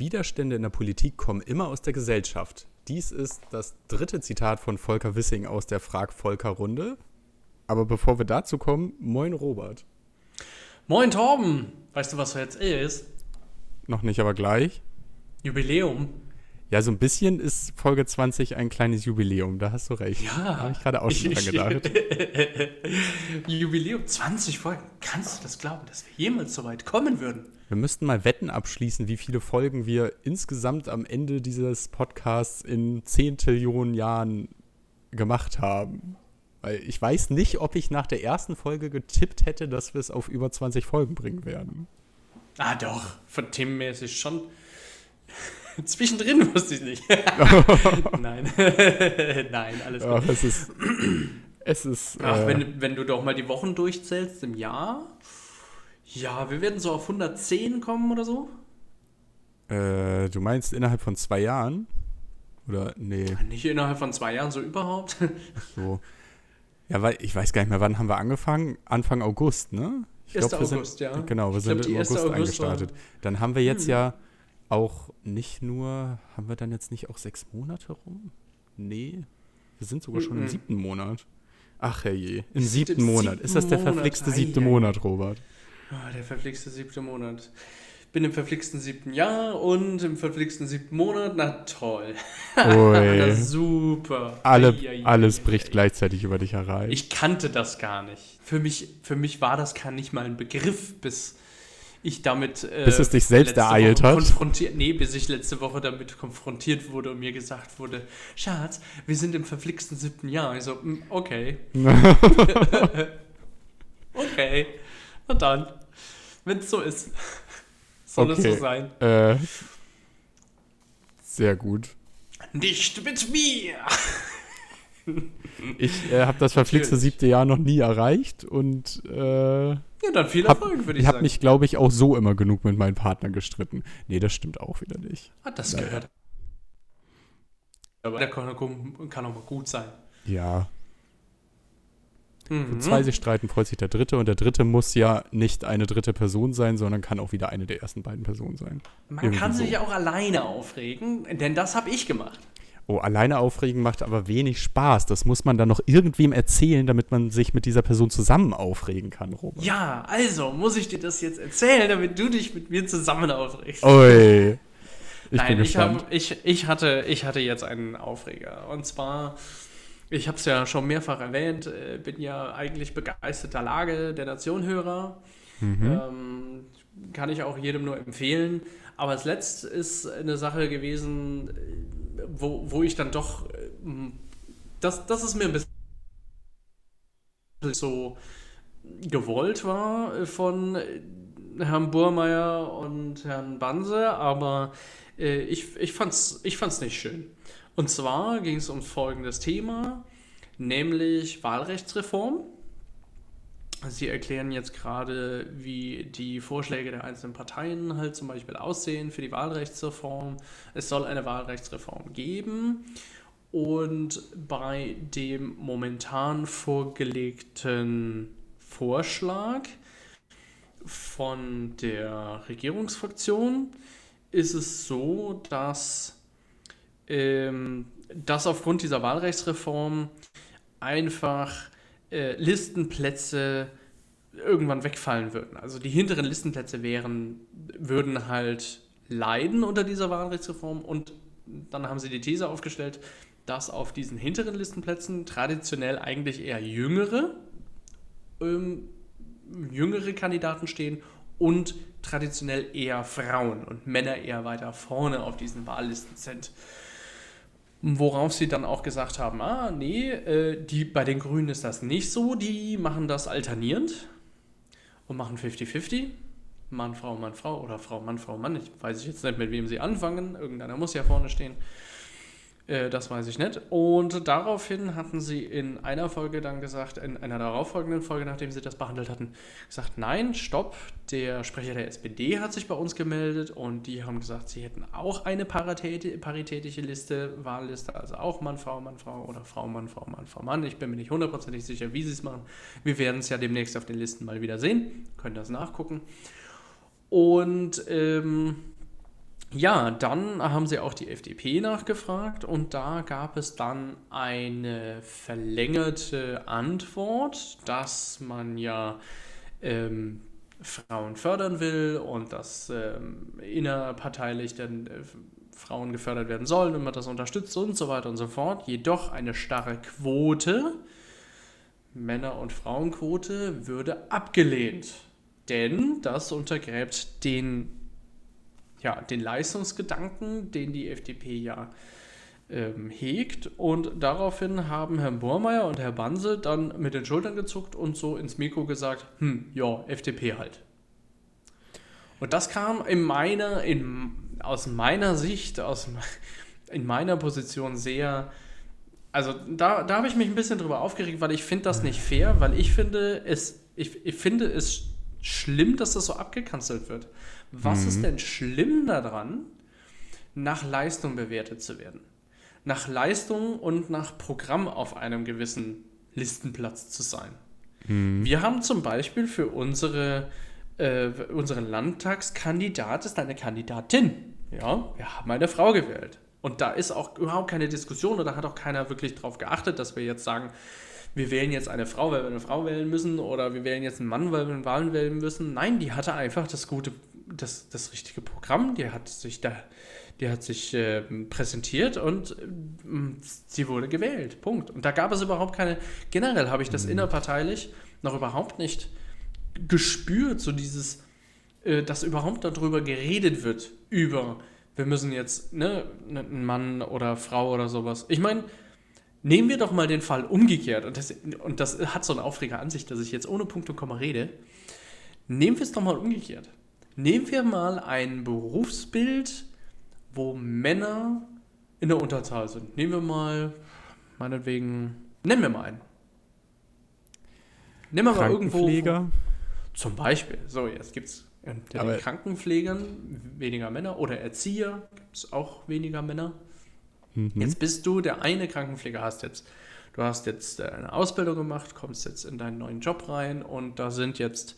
Widerstände in der Politik kommen immer aus der Gesellschaft. Dies ist das dritte Zitat von Volker Wissing aus der Frag-Volker-Runde. Aber bevor wir dazu kommen, moin Robert. Moin Torben! Weißt du, was jetzt ist? Noch nicht, aber gleich. Jubiläum. Ja, so ein bisschen ist Folge 20 ein kleines Jubiläum, da hast du recht. Ja. Da habe ich gerade auch schon dran gedacht. Jubiläum 20 Folgen. Kannst du das glauben, dass wir jemals so weit kommen würden? Wir müssten mal Wetten abschließen, wie viele Folgen wir insgesamt am Ende dieses Podcasts in 10 Trillionen Jahren gemacht haben. Weil ich weiß nicht, ob ich nach der ersten Folge getippt hätte, dass wir es auf über 20 Folgen bringen werden. Ah, doch. Von themenmäßig schon. Zwischendrin wusste ich nicht. Nein. Nein, alles gut. Ach, es ist. Es ist. Ach, äh, wenn, wenn du doch mal die Wochen durchzählst im Jahr. Ja, wir werden so auf 110 kommen oder so. äh, du meinst innerhalb von zwei Jahren? Oder nee, Nicht innerhalb von zwei Jahren, so überhaupt. so. Ja, weil ich weiß gar nicht mehr, wann haben wir angefangen? Anfang August, ne? Ich 1. glaub, wir August, sind, ja. Genau, wir Ich sind glaub, im 1. August, August war- eingestartet. Dann haben wir jetzt Hm. ja auch nicht nur, haben wir dann jetzt nicht auch sechs Monate rum? Nee, wir sind sogar schon im Mhm. siebten Monat. Ach herrje, im sind siebten im Monat. siebten Ist das der Monat. verflixte Ei, siebte. Monat, Robert? Ah, der verflixte siebte Monat. Bin im verflixten siebten Jahr und im verflixten siebten Monat. Na toll. Na, super. alle, Ei, ei, alles ei, bricht ei. gleichzeitig über dich herein. Ich kannte das gar nicht. Für mich, für mich war das gar nicht mal ein Begriff, bis ich damit. Äh, Bis es dich selbst ereilt Woche hat? Konfrontiert, nee, bis ich letzte Woche damit konfrontiert wurde und mir gesagt wurde: Schatz, wir sind im verflixten siebten Jahr. Ich so, "Mm, okay. okay. Und dann, wenn es so ist, soll es Okay. so sein. äh, sehr gut. Nicht mit mir! Ich äh, habe das verflixte siebte Jahr noch nie erreicht und äh, Ja, dann viel hab, Erfolg, würde ich ich habe sagen. mich, glaube ich, auch so immer genug mit meinem Partner gestritten. Nee, das stimmt auch wieder nicht. Ah, das Naja. gehört. Aber der kann, kann auch mal gut sein. Ja, Mhm. wenn zwei sich streiten, freut sich der Dritte und der Dritte muss ja nicht eine dritte Person sein, sondern kann auch wieder eine der ersten beiden Personen sein. Man irgendwie kann so. sich auch alleine aufregen, denn das habe ich gemacht. Oh, alleine aufregen macht aber wenig Spaß. Das muss man dann noch irgendwem erzählen, damit man sich mit dieser Person zusammen aufregen kann, Robert. Ja, also muss ich dir das jetzt erzählen, damit du dich mit mir zusammen aufregst. Ui. Ich Nein, ich, hab, ich, ich, hatte, ich hatte jetzt einen Aufreger. Und zwar, ich habe es ja schon mehrfach erwähnt, äh, bin ja eigentlich begeisterter Lage der Nationhörer. Mhm. Ähm, kann ich auch jedem nur empfehlen. Aber das letzte ist eine Sache gewesen, wo, wo ich dann doch, äh, das, das ist mir ein bisschen so gewollt war von Herrn Burmeier und Herrn Banse, aber äh, ich, ich es ich fand's nicht schön. Und zwar ging es um folgendes Thema, nämlich Wahlrechtsreform. Sie erklären jetzt gerade, wie die Vorschläge der einzelnen Parteien halt zum Beispiel aussehen für die Wahlrechtsreform. Es soll eine Wahlrechtsreform geben. Und bei dem momentan vorgelegten Vorschlag von der Regierungsfraktion ist es so, dass, ähm, dass aufgrund dieser Wahlrechtsreform einfach äh, Listenplätze irgendwann wegfallen würden. Also die hinteren Listenplätze wären, würden halt leiden unter dieser Wahlrechtsreform und dann haben sie die These aufgestellt, dass auf diesen hinteren Listenplätzen traditionell eigentlich eher jüngere, ähm, jüngere Kandidaten stehen und traditionell eher Frauen und Männer eher weiter vorne auf diesen Wahllisten sind. Worauf sie dann auch gesagt haben, ah, nee, äh, die, bei den Grünen ist das nicht so, die machen das alternierend und machen 50-50. Mann, Frau, Mann, Frau oder Frau, Mann, Frau, Mann. Ich weiß jetzt nicht, mit wem sie anfangen. Irgendeiner muss ja vorne stehen. Äh, das weiß ich nicht. Und daraufhin hatten sie in einer Folge dann gesagt, in einer darauffolgenden Folge, nachdem sie das behandelt hatten, gesagt, nein, stopp, der Sprecher der SPD hat sich bei uns gemeldet und die haben gesagt, sie hätten auch eine parität paritätische Liste, Wahlliste, also auch Mann, Frau, Mann, Frau oder Frau, Mann, Frau, Mann, Frau, Mann. Ich bin mir nicht hundertprozentig sicher, wie sie es machen. Wir werden es ja demnächst auf den Listen mal wieder sehen, können das nachgucken. Und ähm, ja, dann haben sie auch die FDP nachgefragt und da gab es dann eine verlängerte Antwort, dass man ja ähm, Frauen fördern will und dass ähm, innerparteilich dann äh, Frauen gefördert werden sollen und man das unterstützt und so weiter und so fort. Jedoch eine starre Quote, Männer- und Frauenquote, würde abgelehnt. Denn das untergräbt den ja, den Leistungsgedanken, den die FDP ja ähm, hegt. Und daraufhin haben Herr Bormeier und Herr Banse dann mit den Schultern gezuckt und so ins Mikro gesagt, hm, ja, FDP halt. Und das kam in meiner, in, aus meiner Sicht, aus, in meiner Position sehr, also da, da habe ich mich ein bisschen drüber aufgeregt, weil ich finde das nicht fair, weil ich finde es, ich, ich finde es schlimm, dass das so abgekanzelt wird. Was mhm. ist denn schlimm daran, nach Leistung bewertet zu werden? Nach Leistung und nach Programm auf einem gewissen Listenplatz zu sein. Mhm. Wir haben zum Beispiel für unsere, äh, unseren Landtagskandidat ist eine Kandidatin. Ja, wir haben eine Frau gewählt. Und da ist auch überhaupt keine Diskussion oder hat auch keiner wirklich darauf geachtet, dass wir jetzt sagen, wir wählen jetzt eine Frau, weil wir eine Frau wählen müssen, oder wir wählen jetzt einen Mann, weil wir einen Wahlen wählen müssen. Nein, die hatte einfach das gute, das, das richtige Programm, die hat sich da, die hat sich äh, präsentiert und äh, sie wurde gewählt. Punkt. Und da gab es überhaupt keine, generell habe ich das mhm. innerparteilich noch überhaupt nicht gespürt, so dieses, äh, dass überhaupt darüber geredet wird, über, wir müssen jetzt, ne, ein Mann oder Frau oder sowas. Ich meine, Nehmen wir doch mal den Fall umgekehrt, und das, und das hat so eine Aufreger an sich, dass ich jetzt ohne Punkt und Komma rede. Nehmen wir es doch mal umgekehrt. Nehmen wir mal ein Berufsbild, wo Männer in der Unterzahl sind. Nehmen wir mal, meinetwegen, nennen wir mal einen. Nehmen wir mal irgendwo. Wo, zum Beispiel. So, jetzt gibt es unter den Krankenpflegern weniger Männer oder Erzieher gibt es auch weniger Männer. Mhm. Jetzt bist du der eine Krankenpfleger, hast jetzt, du hast jetzt eine Ausbildung gemacht, kommst jetzt in deinen neuen Job rein und da sind jetzt,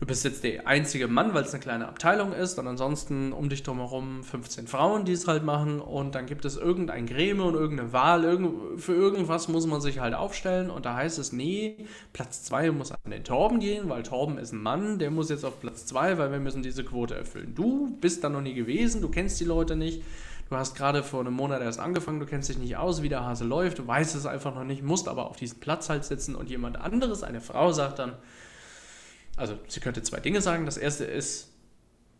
du bist jetzt der einzige Mann, weil es eine kleine Abteilung ist. Und ansonsten um dich drumherum 15 Frauen, die es halt machen. Und dann gibt es irgendein Gremium und irgendeine Wahl, irgend, für irgendwas muss man sich halt aufstellen. Und da heißt es, nee, Platz 2 muss an den Torben gehen, weil Torben ist ein Mann, der muss jetzt auf Platz 2, weil wir müssen diese Quote erfüllen. Du bist da noch nie gewesen, du kennst die Leute nicht, du hast gerade vor einem Monat erst angefangen, du kennst dich nicht aus, wie der Hase läuft, du weißt es einfach noch nicht, musst aber auf diesen Platz halt sitzen. Und jemand anderes, eine Frau, sagt dann, also sie könnte zwei Dinge sagen. Das erste ist,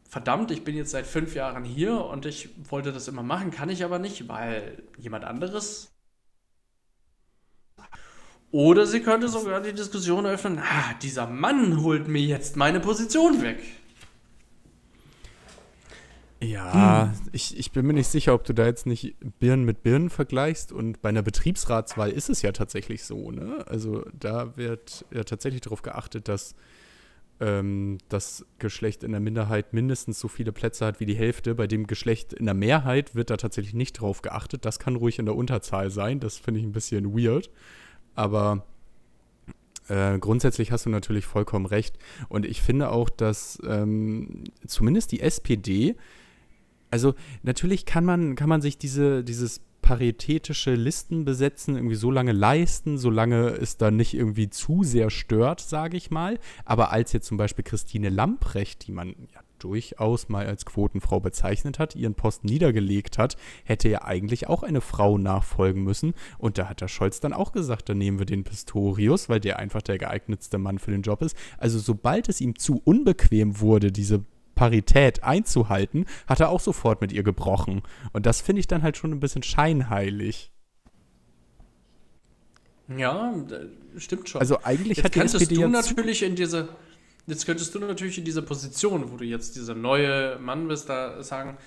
verdammt, ich bin jetzt seit fünf Jahren hier und ich wollte das immer machen, kann ich aber nicht, weil jemand anderes. Oder sie könnte sogar die Diskussion eröffnen, ah, dieser Mann holt mir jetzt meine Position weg. Ja, hm. ich, ich bin mir nicht sicher, ob du da jetzt nicht Birnen mit Birnen vergleichst. Und bei einer Betriebsratswahl ist es ja tatsächlich so. Ne? Also da wird ja tatsächlich darauf geachtet, dass ähm, das Geschlecht in der Minderheit mindestens so viele Plätze hat wie die Hälfte. Bei dem Geschlecht in der Mehrheit wird da tatsächlich nicht drauf geachtet. Das kann ruhig in der Unterzahl sein. Das finde ich ein bisschen weird. Aber äh, grundsätzlich hast du natürlich vollkommen recht. Und ich finde auch, dass ähm, zumindest die SPD also natürlich kann man, kann man sich diese, dieses paritätische Listen besetzen irgendwie so lange leisten, solange es dann nicht irgendwie zu sehr stört, sage ich mal. Aber als jetzt zum Beispiel Christine Lamprecht, die man ja durchaus mal als Quotenfrau bezeichnet hat, ihren Posten niedergelegt hat, hätte ja eigentlich auch eine Frau nachfolgen müssen. Und da hat der Scholz dann auch gesagt, dann nehmen wir den Pistorius, weil der einfach der geeignetste Mann für den Job ist. Also sobald es ihm zu unbequem wurde, diese Parität einzuhalten, hat er auch sofort mit ihr gebrochen. Und das finde ich dann halt schon ein bisschen scheinheilig. Ja, stimmt schon. Also eigentlich jetzt hat die SPD du natürlich in diese jetzt könntest du natürlich in dieser Position, wo du jetzt dieser neue Mann bist, da sagen,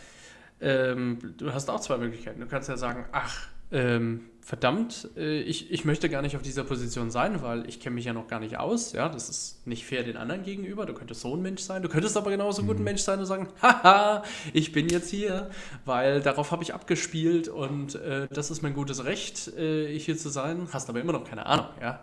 ähm, du hast auch zwei Möglichkeiten. Du kannst ja sagen, ach, ähm, verdammt, äh, ich, ich möchte gar nicht auf dieser Position sein, weil ich kenne mich ja noch gar nicht aus. Ja, das ist nicht fair den anderen gegenüber. Du könntest so ein Mensch sein. Du könntest aber genauso gut ein mhm. Mensch sein und sagen, haha, ich bin jetzt hier, weil darauf habe ich abgespielt und äh, das ist mein gutes Recht, äh, hier zu sein. Hast aber immer noch keine Ahnung, ja.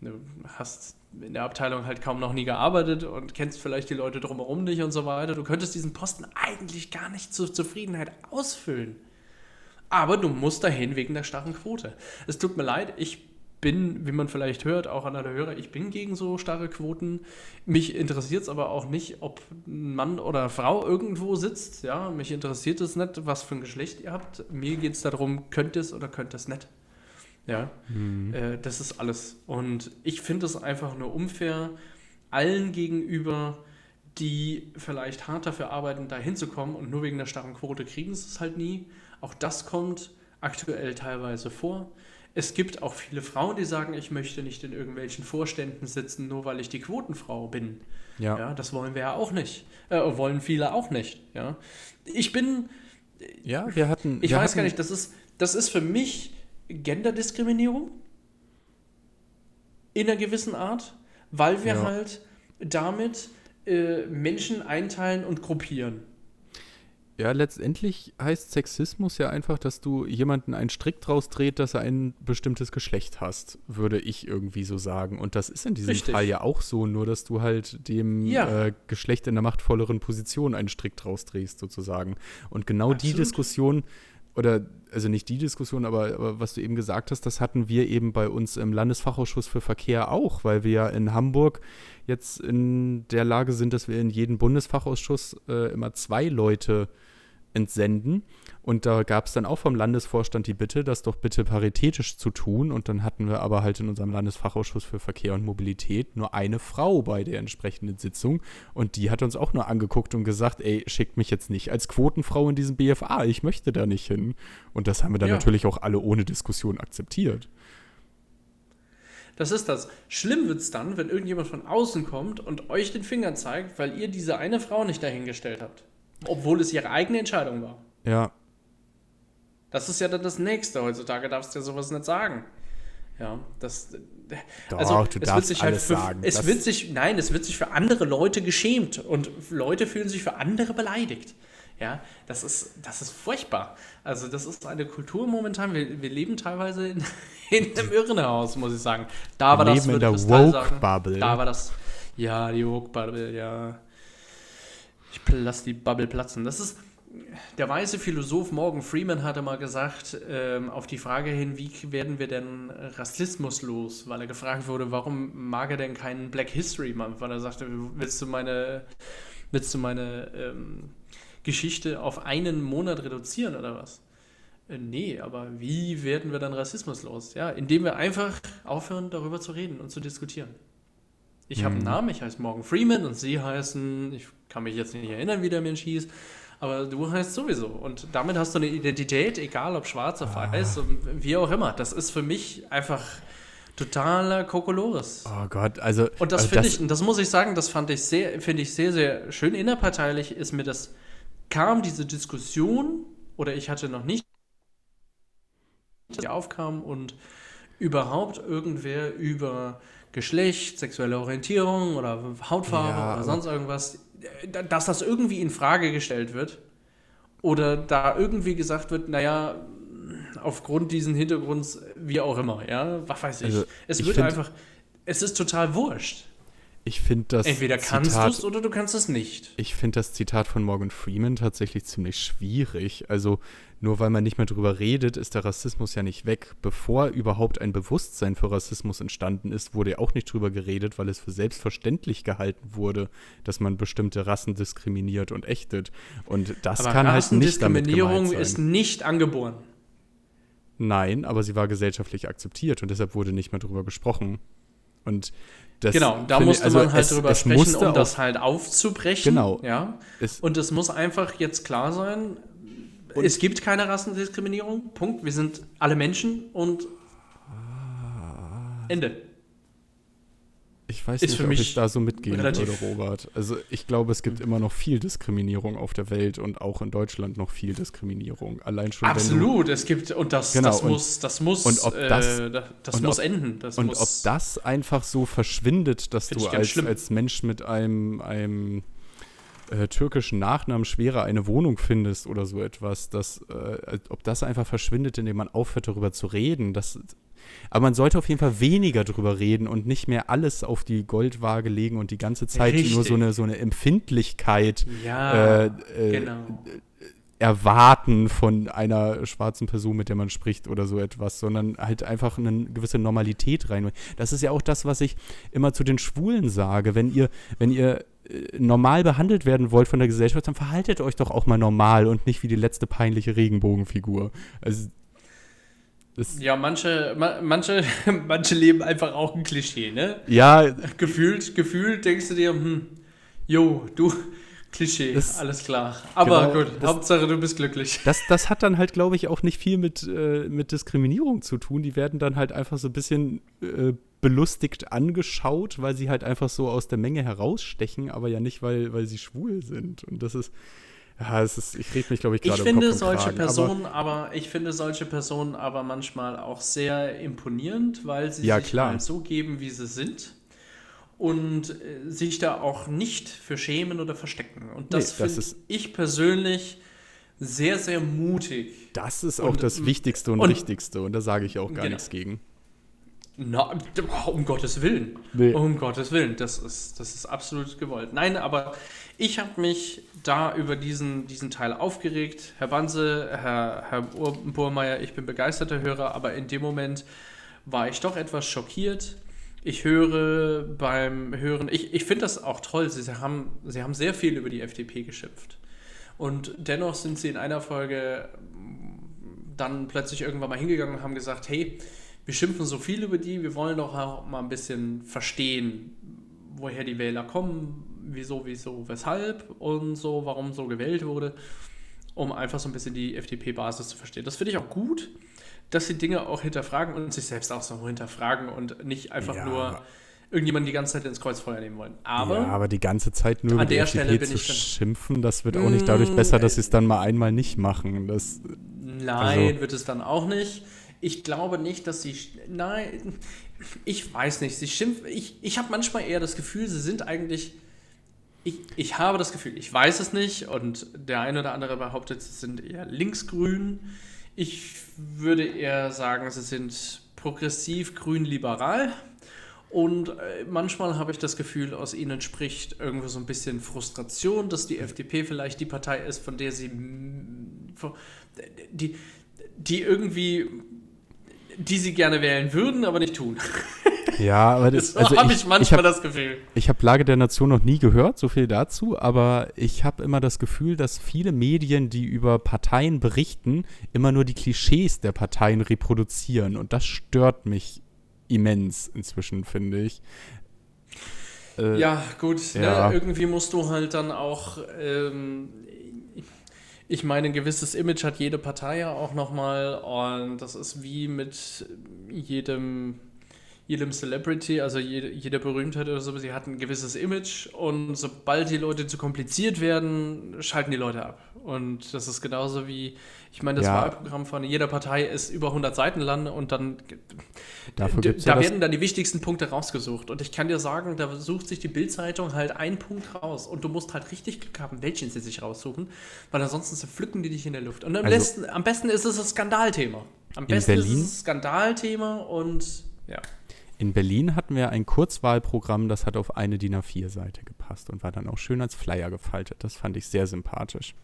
du hast in der Abteilung halt kaum noch nie gearbeitet und kennst vielleicht die Leute drumherum nicht und so weiter. Du könntest diesen Posten eigentlich gar nicht zur Zufriedenheit ausfüllen. Aber du musst dahin wegen der starren Quote. Es tut mir leid, ich bin, wie man vielleicht hört, auch an alle Hörer, ich bin gegen so starre Quoten. Mich interessiert es aber auch nicht, ob ein Mann oder Frau irgendwo sitzt. Ja, mich interessiert es nicht, was für ein Geschlecht ihr habt. Mir geht es darum, könnt ihr es oder könnt ihr es nicht. Ja, mhm. äh, das ist alles. Und ich finde es einfach nur unfair, allen gegenüber, die vielleicht hart dafür arbeiten, da hinzukommen und nur wegen der starren Quote kriegen sie es halt nie. Auch das kommt aktuell teilweise vor. Es gibt auch viele Frauen, die sagen, ich möchte nicht in irgendwelchen Vorständen sitzen, nur weil ich die Quotenfrau bin. Ja. ja das wollen wir ja auch nicht. Äh, wollen viele auch nicht. Ja. Ich bin. Ja, wir hatten. Ich wir weiß hatten, gar nicht, das ist, das ist für mich Genderdiskriminierung. In einer gewissen Art, weil wir ja. halt damit äh, Menschen einteilen und gruppieren. Ja, letztendlich heißt Sexismus ja einfach, dass du jemanden einen Strick draus dreht, dass er ein bestimmtes Geschlecht hast, würde ich irgendwie so sagen. Und das ist in diesem Richtig. Fall ja auch so, nur dass du halt dem ja. äh, Geschlecht in der machtvolleren Position einen Strick draus drehst, sozusagen. Und genau Absolut. die Diskussion, oder also nicht die Diskussion, aber, aber, was du eben gesagt hast, das hatten wir eben bei uns im Landesfachausschuss für Verkehr auch, weil wir ja in Hamburg jetzt in der Lage sind, dass wir in jedem Bundesfachausschuss äh, immer zwei Leute entsenden. Und da gab es dann auch vom Landesvorstand die Bitte, das doch bitte paritätisch zu tun. Und dann hatten wir aber halt in unserem Landesfachausschuss für Verkehr und Mobilität nur eine Frau bei der entsprechenden Sitzung. Und die hat uns auch nur angeguckt und gesagt, ey, schickt mich jetzt nicht als Quotenfrau in diesem BFA, ich möchte da nicht hin. Und das haben wir dann ja. natürlich auch alle ohne Diskussion akzeptiert. Das ist das. Schlimm wird es dann, wenn irgendjemand von außen kommt und euch den Finger zeigt, weil ihr diese eine Frau nicht dahingestellt habt. Obwohl es ihre eigene Entscheidung war. Ja. Das ist ja dann das Nächste. Heutzutage darfst du ja sowas nicht sagen. Ja, das. Doch, also, du es wird sich halt für, sagen. Es wird sich, nein, es wird sich für andere Leute geschämt und Leute fühlen sich für andere beleidigt. Ja, das ist, das ist furchtbar. Also, das ist eine Kultur momentan. Wir, wir leben teilweise in, in einem Irrenhaus, muss ich sagen. Da war wir das. Leben in der Woke-Bubble. Da war das. Ja, die Woke-Bubble, ja. Ich lasse die Bubble platzen. Das ist der weise Philosoph Morgan Freeman hatte mal gesagt, ähm, auf die Frage hin, wie werden wir denn Rassismus los, weil er gefragt wurde, warum mag er denn keinen Black History Month, weil er sagte, willst du meine, willst du meine ähm, Geschichte auf einen Monat reduzieren oder was? Äh, nee, aber wie werden wir dann Rassismus los? Ja, indem wir einfach aufhören, darüber zu reden und zu diskutieren. Ich mhm. habe einen Namen, ich heiße Morgan Freeman und Sie heißen, ich kann mich jetzt nicht erinnern, wie der Mensch hieß, aber du heißt sowieso. Und damit hast du eine Identität, egal ob schwarz oder ah. weiß, wie auch immer. Das ist für mich einfach totaler Kokolores. Oh Gott, also. Und das also finde ich, und das muss ich sagen, das fand ich sehr, finde ich sehr, sehr schön. Innerparteilich ist mir das, kam diese Diskussion, oder ich hatte noch nicht die aufkam und überhaupt irgendwer über Geschlecht, sexuelle Orientierung oder Hautfarbe ja, oder sonst irgendwas, dass das irgendwie in Frage gestellt wird oder da irgendwie gesagt wird, naja, aufgrund diesen Hintergrunds, wie auch immer, ja, was weiß ich. Also, es ich wird einfach, es ist total wurscht. Ich finde das. Entweder kannst du es oder du kannst es nicht. Ich finde das Zitat von Morgan Freeman tatsächlich ziemlich schwierig. Also, nur weil man nicht mehr drüber redet, ist der Rassismus ja nicht weg. Bevor überhaupt ein Bewusstsein für Rassismus entstanden ist, wurde ja auch nicht drüber geredet, weil es für selbstverständlich gehalten wurde, dass man bestimmte Rassen diskriminiert und ächtet. Und das aber kann halt nicht damit Diskriminierung ist nicht angeboren. Nein, aber sie war gesellschaftlich akzeptiert und deshalb wurde nicht mehr drüber gesprochen. Und das genau, da musste also man halt es, drüber es sprechen, um das halt aufzubrechen. Genau. Ja. Es, und es muss einfach jetzt klar sein, und es gibt keine Rassendiskriminierung. Punkt. Wir sind alle Menschen und Ende. Ich weiß ist nicht, ob ich da so mitgehen würde, Robert. Also ich glaube, es gibt immer noch viel Diskriminierung auf der Welt und auch in Deutschland noch viel Diskriminierung. Allein schon. Absolut, es gibt und das, genau, das und, muss, das muss, und ob das, äh, das muss ob, enden. Das und muss, ob das einfach so verschwindet, dass du als, als Mensch mit einem, einem äh, türkischen Nachnamen schwerer eine Wohnung findest oder so etwas, dass, äh, ob das einfach verschwindet, indem man aufhört, darüber zu reden, das, Aber man sollte auf jeden Fall weniger drüber reden und nicht mehr alles auf die Goldwaage legen und die ganze Zeit Richtig. nur so eine, so eine Empfindlichkeit Ja, äh, äh, genau. erwarten von einer schwarzen Person, mit der man spricht oder so etwas, sondern halt einfach eine gewisse Normalität rein. Das ist ja auch das, was ich immer zu den Schwulen sage. Wenn ihr, wenn ihr äh, normal behandelt werden wollt von der Gesellschaft, dann verhaltet euch doch auch mal normal und nicht wie die letzte peinliche Regenbogenfigur. Also das, Ja, manche, ma, manche, manche leben einfach auch ein Klischee, ne? ja, Gefühlt, gefühlt denkst du dir, hm, jo, du, Klischee, Das- alles klar. Aber genau, gut, das- Hauptsache du bist glücklich. das, das hat dann halt, glaube ich, auch nicht viel mit, äh, mit Diskriminierung zu tun. Die werden dann halt einfach so ein bisschen äh, belustigt angeschaut, weil sie halt einfach so aus der Menge herausstechen, aber ja nicht, weil, weil sie schwul sind. Und das ist, ja, es ist, ich rede mich, glaube ich, Ich gerade um finde solche Personen, aber, ich finde solche Personen aber manchmal auch sehr imponierend, weil sie Ja, sich klar. halt so geben, wie sie sind und äh, sich da auch nicht für schämen oder verstecken. Und das Nee, finde ich persönlich sehr, sehr mutig. Aber das ist auch Und- das Wichtigste und, und- Richtigste. Und da sage ich auch gar Genau. nichts gegen. Na, um Gottes Willen. Nee. Um Gottes Willen. Das ist, das ist absolut gewollt. Nein, aber ich habe mich da über diesen, diesen Teil aufgeregt. Herr Banse, Herr, Herr Ur- Burmeier, ich bin begeisterter Hörer, aber in dem Moment war ich doch etwas schockiert. Ich höre beim Hören, ich, ich finde das auch toll, sie haben, sie haben sehr viel über die FDP geschimpft. Und dennoch sind sie in einer Folge dann plötzlich irgendwann mal hingegangen und haben gesagt, hey, wir schimpfen so viel über die, wir wollen doch auch mal ein bisschen verstehen, woher die Wähler kommen, wieso, wieso, weshalb und so, warum so gewählt wurde, um einfach so ein bisschen die FDP-Basis zu verstehen. Das finde ich auch gut, dass sie Dinge auch hinterfragen und sich selbst auch so hinterfragen und nicht einfach Ja. nur irgendjemanden die ganze Zeit ins Kreuzfeuer nehmen wollen. Aber ja, aber die ganze Zeit nur an der Stelle bin zu schimpfen, das wird auch nicht dadurch Mm, besser, dass äh, sie es dann mal einmal nicht machen. Das, Nein, Also- wird es dann auch nicht. Ich glaube nicht, dass sie. Nein, ich weiß nicht. Sie schimpfen. Ich, ich habe manchmal eher das Gefühl, sie sind eigentlich. Ich, ich habe das Gefühl, ich weiß es nicht und der eine oder andere behauptet, sie sind eher linksgrün. Ich würde eher sagen, sie sind progressiv grün-liberal. Und äh, manchmal habe ich das Gefühl, aus ihnen spricht irgendwo so ein bisschen Frustration, dass die FDP vielleicht die Partei ist, von der sie die, die irgendwie die sie gerne wählen würden, aber nicht tun. ja, aber das, also habe ich, ich manchmal ich habe das Gefühl. ich hab Lage der Nation noch nie gehört, so viel dazu, aber ich habe immer das Gefühl, dass viele Medien, die über Parteien berichten, immer nur die Klischees der Parteien reproduzieren und das stört mich immens inzwischen, finde ich. Äh, Ja, gut, ja. Ne, irgendwie musst du halt dann auch, ähm, ich meine, ein gewisses Image hat jede Partei ja auch nochmal und das ist wie mit jedem, jedem Celebrity, also jede, jede Berühmtheit oder so, sie hat ein gewisses Image und sobald die Leute zu kompliziert werden, schalten die Leute ab. Und das ist genauso wie, ich meine, das Ja. Wahlprogramm von jeder Partei ist über 100 Seiten lang und dann Dafür gibt's ja da das- werden dann die wichtigsten Punkte rausgesucht. Und ich kann dir sagen, da sucht sich die Bildzeitung halt einen Punkt raus. Und du musst halt richtig Glück haben, welchen sie sich raussuchen, weil ansonsten zerpflücken die dich in der Luft. Und am, Also- besten, am besten ist es ein Skandalthema. Am besten ist Berlin? es ein Skandalthema und ja. In Berlin hatten wir ein Kurzwahlprogramm, das hat auf eine DIN A4-Seite gepasst und war dann auch schön als Flyer gefaltet. Das fand ich sehr sympathisch.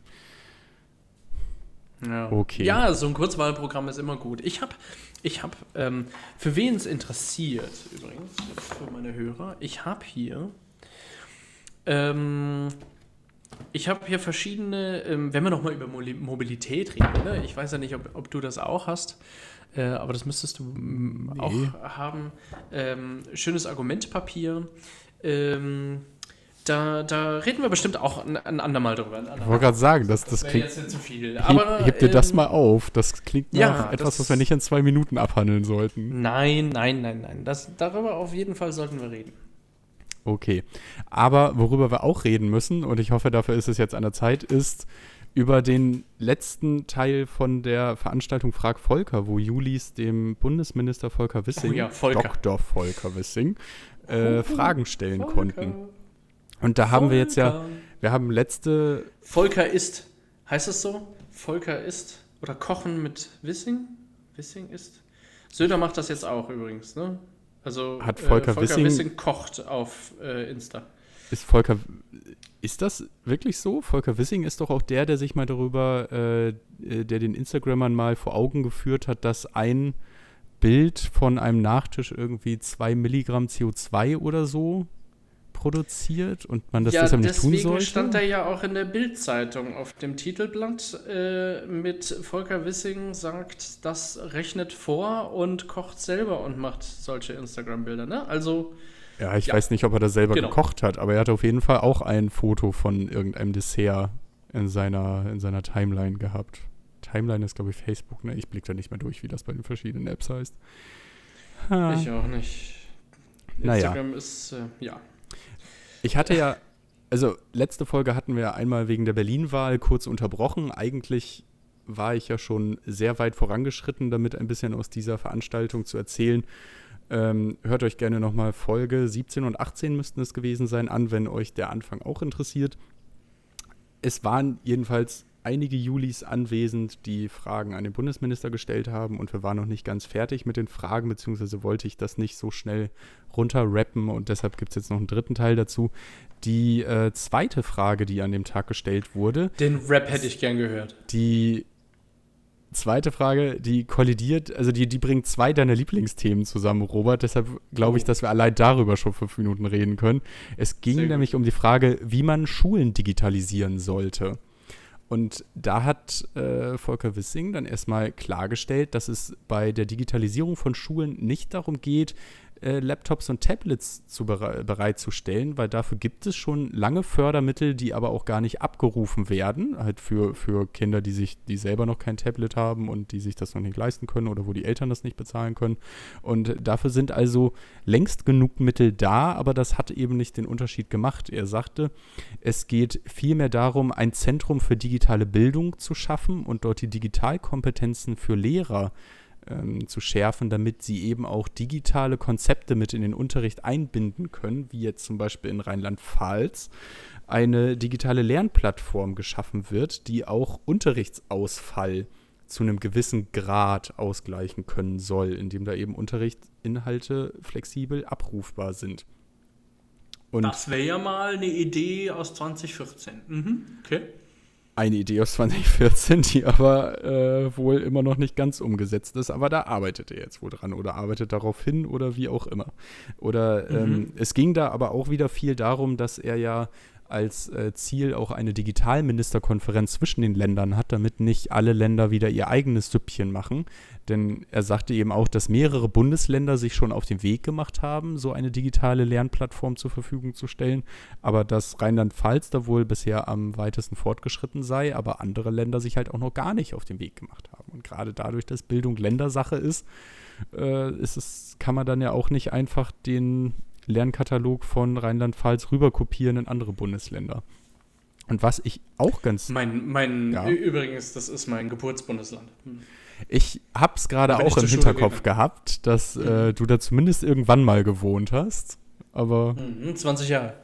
Ja. Okay. Ja, so ein Kurzwahlprogramm ist immer gut. Ich habe, ich habe, ähm, für wen es interessiert, übrigens, für meine Hörer, ich habe hier, ähm, ich habe hier verschiedene, ähm, wenn wir nochmal über Moli- Mobilität reden, ne? ich weiß ja nicht, ob, ob du das auch hast, äh, aber das müsstest du Nee. auch haben. Ähm, schönes Argumentpapier. Ähm, da, da reden wir bestimmt auch ein, ein andermal drüber. ein Ich wollte gerade sagen, das, das wäre klingt. jetzt zu viel. Heb, Aber, heb dir das ähm, mal auf. Das klingt nach ja, etwas, das- was wir nicht in zwei Minuten abhandeln sollten. Nein, nein, nein, nein. Das, darüber auf jeden Fall sollten wir reden. Okay. Aber worüber wir auch reden müssen, und ich hoffe, dafür ist es jetzt an der Zeit, ist über den letzten Teil von der Veranstaltung Frag Volker, wo Julis dem Bundesminister Volker Wissing, Oh ja, Volker. Dr. Volker Wissing, äh, Fragen stellen Volker. konnten. Und da haben wir jetzt ja, wir haben letzte, Volker ist. Heißt es so? Volker ist. Oder Kochen mit Wissing? Wissing ist? Söder macht das jetzt auch übrigens, ne? Also Hat Volker, äh, Volker Wissing, Wissing kocht auf äh, Insta. ist Volker ist das wirklich so? Volker Wissing ist doch auch der, der sich mal darüber, äh, äh, der den Instagrammern mal vor Augen geführt hat, dass ein Bild von einem Nachtisch irgendwie zwei Milligramm CO2 oder so produziert und man das ja, deshalb nicht tun deswegen sollte. stand er ja auch in der Bild-Zeitung auf dem Titelblatt äh, mit Volker Wissing sagt, das rechnet vor und kocht selber und macht solche Instagram-Bilder. Ne? Also ja, ich ja. weiß nicht, ob er das selber Genau. gekocht hat, aber er hat auf jeden Fall auch ein Foto von irgendeinem Dessert in seiner, in seiner Timeline gehabt. Timeline ist, glaube ich, Facebook, ne? Ich blicke da nicht mehr durch, wie das bei den verschiedenen Apps heißt. Ha. ich auch nicht. Naja. Instagram ist, äh, ja. Ich hatte ja, also letzte Folge hatten wir einmal wegen der Berlin-Wahl kurz unterbrochen. Eigentlich war ich ja schon sehr weit vorangeschritten, damit ein bisschen aus dieser Veranstaltung zu erzählen. Ähm, hört euch gerne nochmal Folge 17 und 18 müssten es gewesen sein an, wenn euch der Anfang auch interessiert. Es waren jedenfalls einige Julis anwesend, die Fragen an den Bundesminister gestellt haben und wir waren noch nicht ganz fertig mit den Fragen, beziehungsweise wollte ich das nicht so schnell runterrappen und deshalb gibt es jetzt noch einen dritten Teil dazu. Die äh, zweite Frage, die an dem Tag gestellt wurde, Den Rap hätte ich gern gehört. die zweite Frage, die kollidiert, also die, die bringt zwei deiner Lieblingsthemen zusammen, Robert. Deshalb glaube ich, Oh. dass wir allein darüber schon fünf Minuten reden können. Es ging nämlich um die Frage, wie man Schulen digitalisieren sollte. Und da hat äh, Volker Wissing dann erstmal klargestellt, dass es bei der Digitalisierung von Schulen nicht darum geht, äh, Laptops und Tablets zu bere bereitzustellen, weil dafür gibt es schon lange Fördermittel, die aber auch gar nicht abgerufen werden, halt für, für Kinder, die sich, die selber noch kein Tablet haben und die sich das noch nicht leisten können oder wo die Eltern das nicht bezahlen können. Und dafür sind also längst genug Mittel da, aber das hat eben nicht den Unterschied gemacht. Er sagte, es geht vielmehr darum, ein Zentrum für digitale Bildung zu schaffen und dort die Digitalkompetenzen für Lehrer ähm, zu schärfen, damit sie eben auch digitale Konzepte mit in den Unterricht einbinden können, wie jetzt zum Beispiel in Rheinland-Pfalz eine digitale Lernplattform geschaffen wird, die auch Unterrichtsausfall zu einem gewissen Grad ausgleichen können soll, indem da eben Unterrichtsinhalte flexibel abrufbar sind. Und Das wäre ja mal eine Idee aus 2014. Mhm. Okay. Eine Idee aus 2014, die aber äh, wohl immer noch nicht ganz umgesetzt ist, aber da arbeitet er jetzt wohl dran oder arbeitet darauf hin oder wie auch immer. Oder ähm, Mhm. es ging da aber auch wieder viel darum, dass er ja als äh, Ziel auch eine Digitalministerkonferenz zwischen den Ländern hat, damit nicht alle Länder wieder ihr eigenes Süppchen machen. Denn er sagte eben auch, dass mehrere Bundesländer sich schon auf den Weg gemacht haben, so eine digitale Lernplattform zur Verfügung zu stellen, aber dass Rheinland-Pfalz da wohl bisher am weitesten fortgeschritten sei, aber andere Länder sich halt auch noch gar nicht auf den Weg gemacht haben. Und gerade dadurch, dass Bildung Ländersache ist, äh, ist es, kann man dann ja auch nicht einfach den Lernkatalog von Rheinland-Pfalz rüberkopieren in andere Bundesländer. Und was ich auch ganz Mein, mein Ja. übrigens, das ist mein Geburtsbundesland. Hm. Ich hab's gerade auch im Hinterkopf gegangen. gehabt, dass äh, du da zumindest irgendwann mal gewohnt hast. Aber Mhm, 20 Jahre.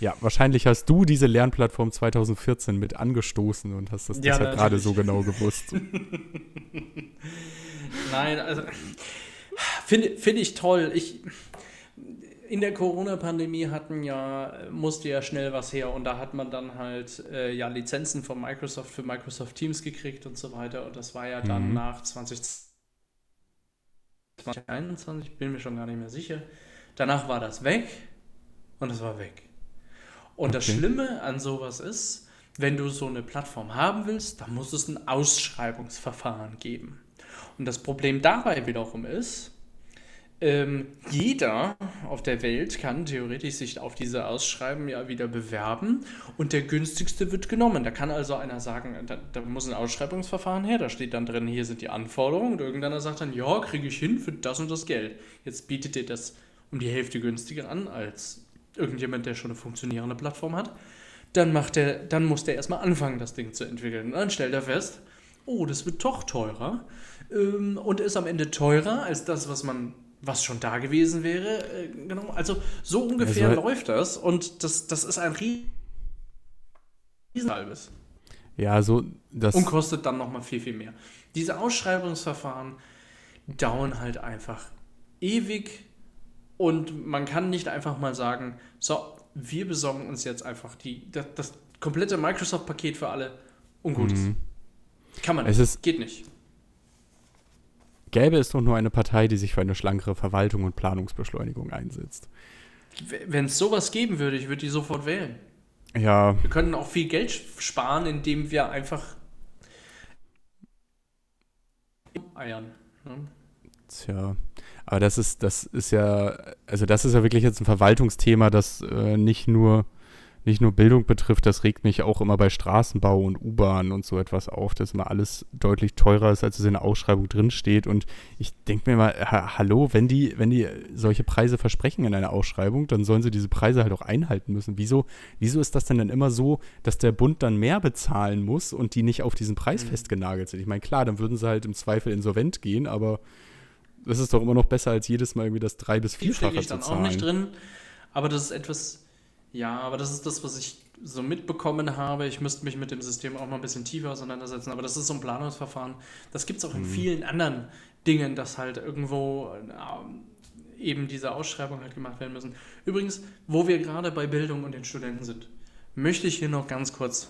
ja, wahrscheinlich hast du diese Lernplattform 2014 mit angestoßen und hast das Ja, deshalb gerade so genau gewusst. Nein, also finde finde ich toll. Ich, in der Corona-Pandemie hatten ja, musste ja schnell was her und da hat man dann halt äh, ja Lizenzen von Microsoft für Microsoft Teams gekriegt und so weiter. Und das war ja dann Mhm. nach 2021, bin mir schon gar nicht mehr sicher. Danach war das weg und es war weg. Und das Okay. Schlimme an sowas ist, wenn du so eine Plattform haben willst, dann muss es ein Ausschreibungsverfahren geben. Und das Problem dabei wiederum ist, ähm, jeder auf der Welt kann theoretisch sich auf diese Ausschreiben ja wieder bewerben und der günstigste wird genommen. Da kann also einer sagen, da, da muss ein Ausschreibungsverfahren her, da steht dann drin, hier sind die Anforderungen und irgendeiner sagt dann, ja, kriege ich hin für das und das Geld. Jetzt bietet dir das um die Hälfte günstiger an als irgendjemand, der schon eine funktionierende Plattform hat. Dann, macht der, dann muss der erstmal anfangen, das Ding zu entwickeln. Und dann stellt er fest, oh, das wird doch teurer ähm, und ist am Ende teurer als das, was man was schon da gewesen wäre. Genau. Also so ungefähr Also- läuft das und das, das ist ein riesen halbes ja, so das. und kostet dann nochmal viel, viel mehr. Diese Ausschreibungsverfahren, dauern halt einfach ewig und man kann nicht einfach mal sagen, so, wir besorgen uns jetzt einfach die, das, das komplette Microsoft-Paket für alle und gut. Mhm. Kann man Es nicht. ist- Geht nicht. Gäbe es doch nur eine Partei, die sich für eine schlankere Verwaltung und Planungsbeschleunigung einsetzt. Wenn es sowas geben würde, ich würde die sofort wählen. Ja, Wir könnten auch viel Geld sparen, indem wir einfach eiern. Ne? tja. Aber das ist, das ist ja, also das ist ja wirklich jetzt ein Verwaltungsthema, das äh, nicht nur nicht nur Bildung betrifft, das regt mich auch immer bei Straßenbau und U-Bahn und so etwas auf, dass immer alles deutlich teurer ist, als es in der Ausschreibung drinsteht. Und ich denke mir mal, ha hallo, wenn die, wenn die solche Preise versprechen in einer Ausschreibung, dann sollen sie diese Preise halt auch einhalten müssen. Wieso, wieso ist das denn dann immer so, dass der Bund dann mehr bezahlen muss und die nicht auf diesen Preis Mhm. festgenagelt sind? Ich meine, klar, dann würden sie halt im Zweifel insolvent gehen, aber das ist doch immer noch besser, als jedes Mal irgendwie das drei- bis vierfache ich zu dann auch zahlen. nicht drin. Aber das ist etwas, ja, aber das ist das, was ich so mitbekommen habe. Ich müsste mich mit dem System auch mal ein bisschen tiefer auseinandersetzen. Aber das ist so ein Planungsverfahren. Das gibt es auch Mhm. in vielen anderen Dingen, dass halt irgendwo ähm, eben diese Ausschreibungen halt gemacht werden müssen. Übrigens, wo wir gerade bei Bildung und den Studenten sind, möchte ich hier noch ganz kurz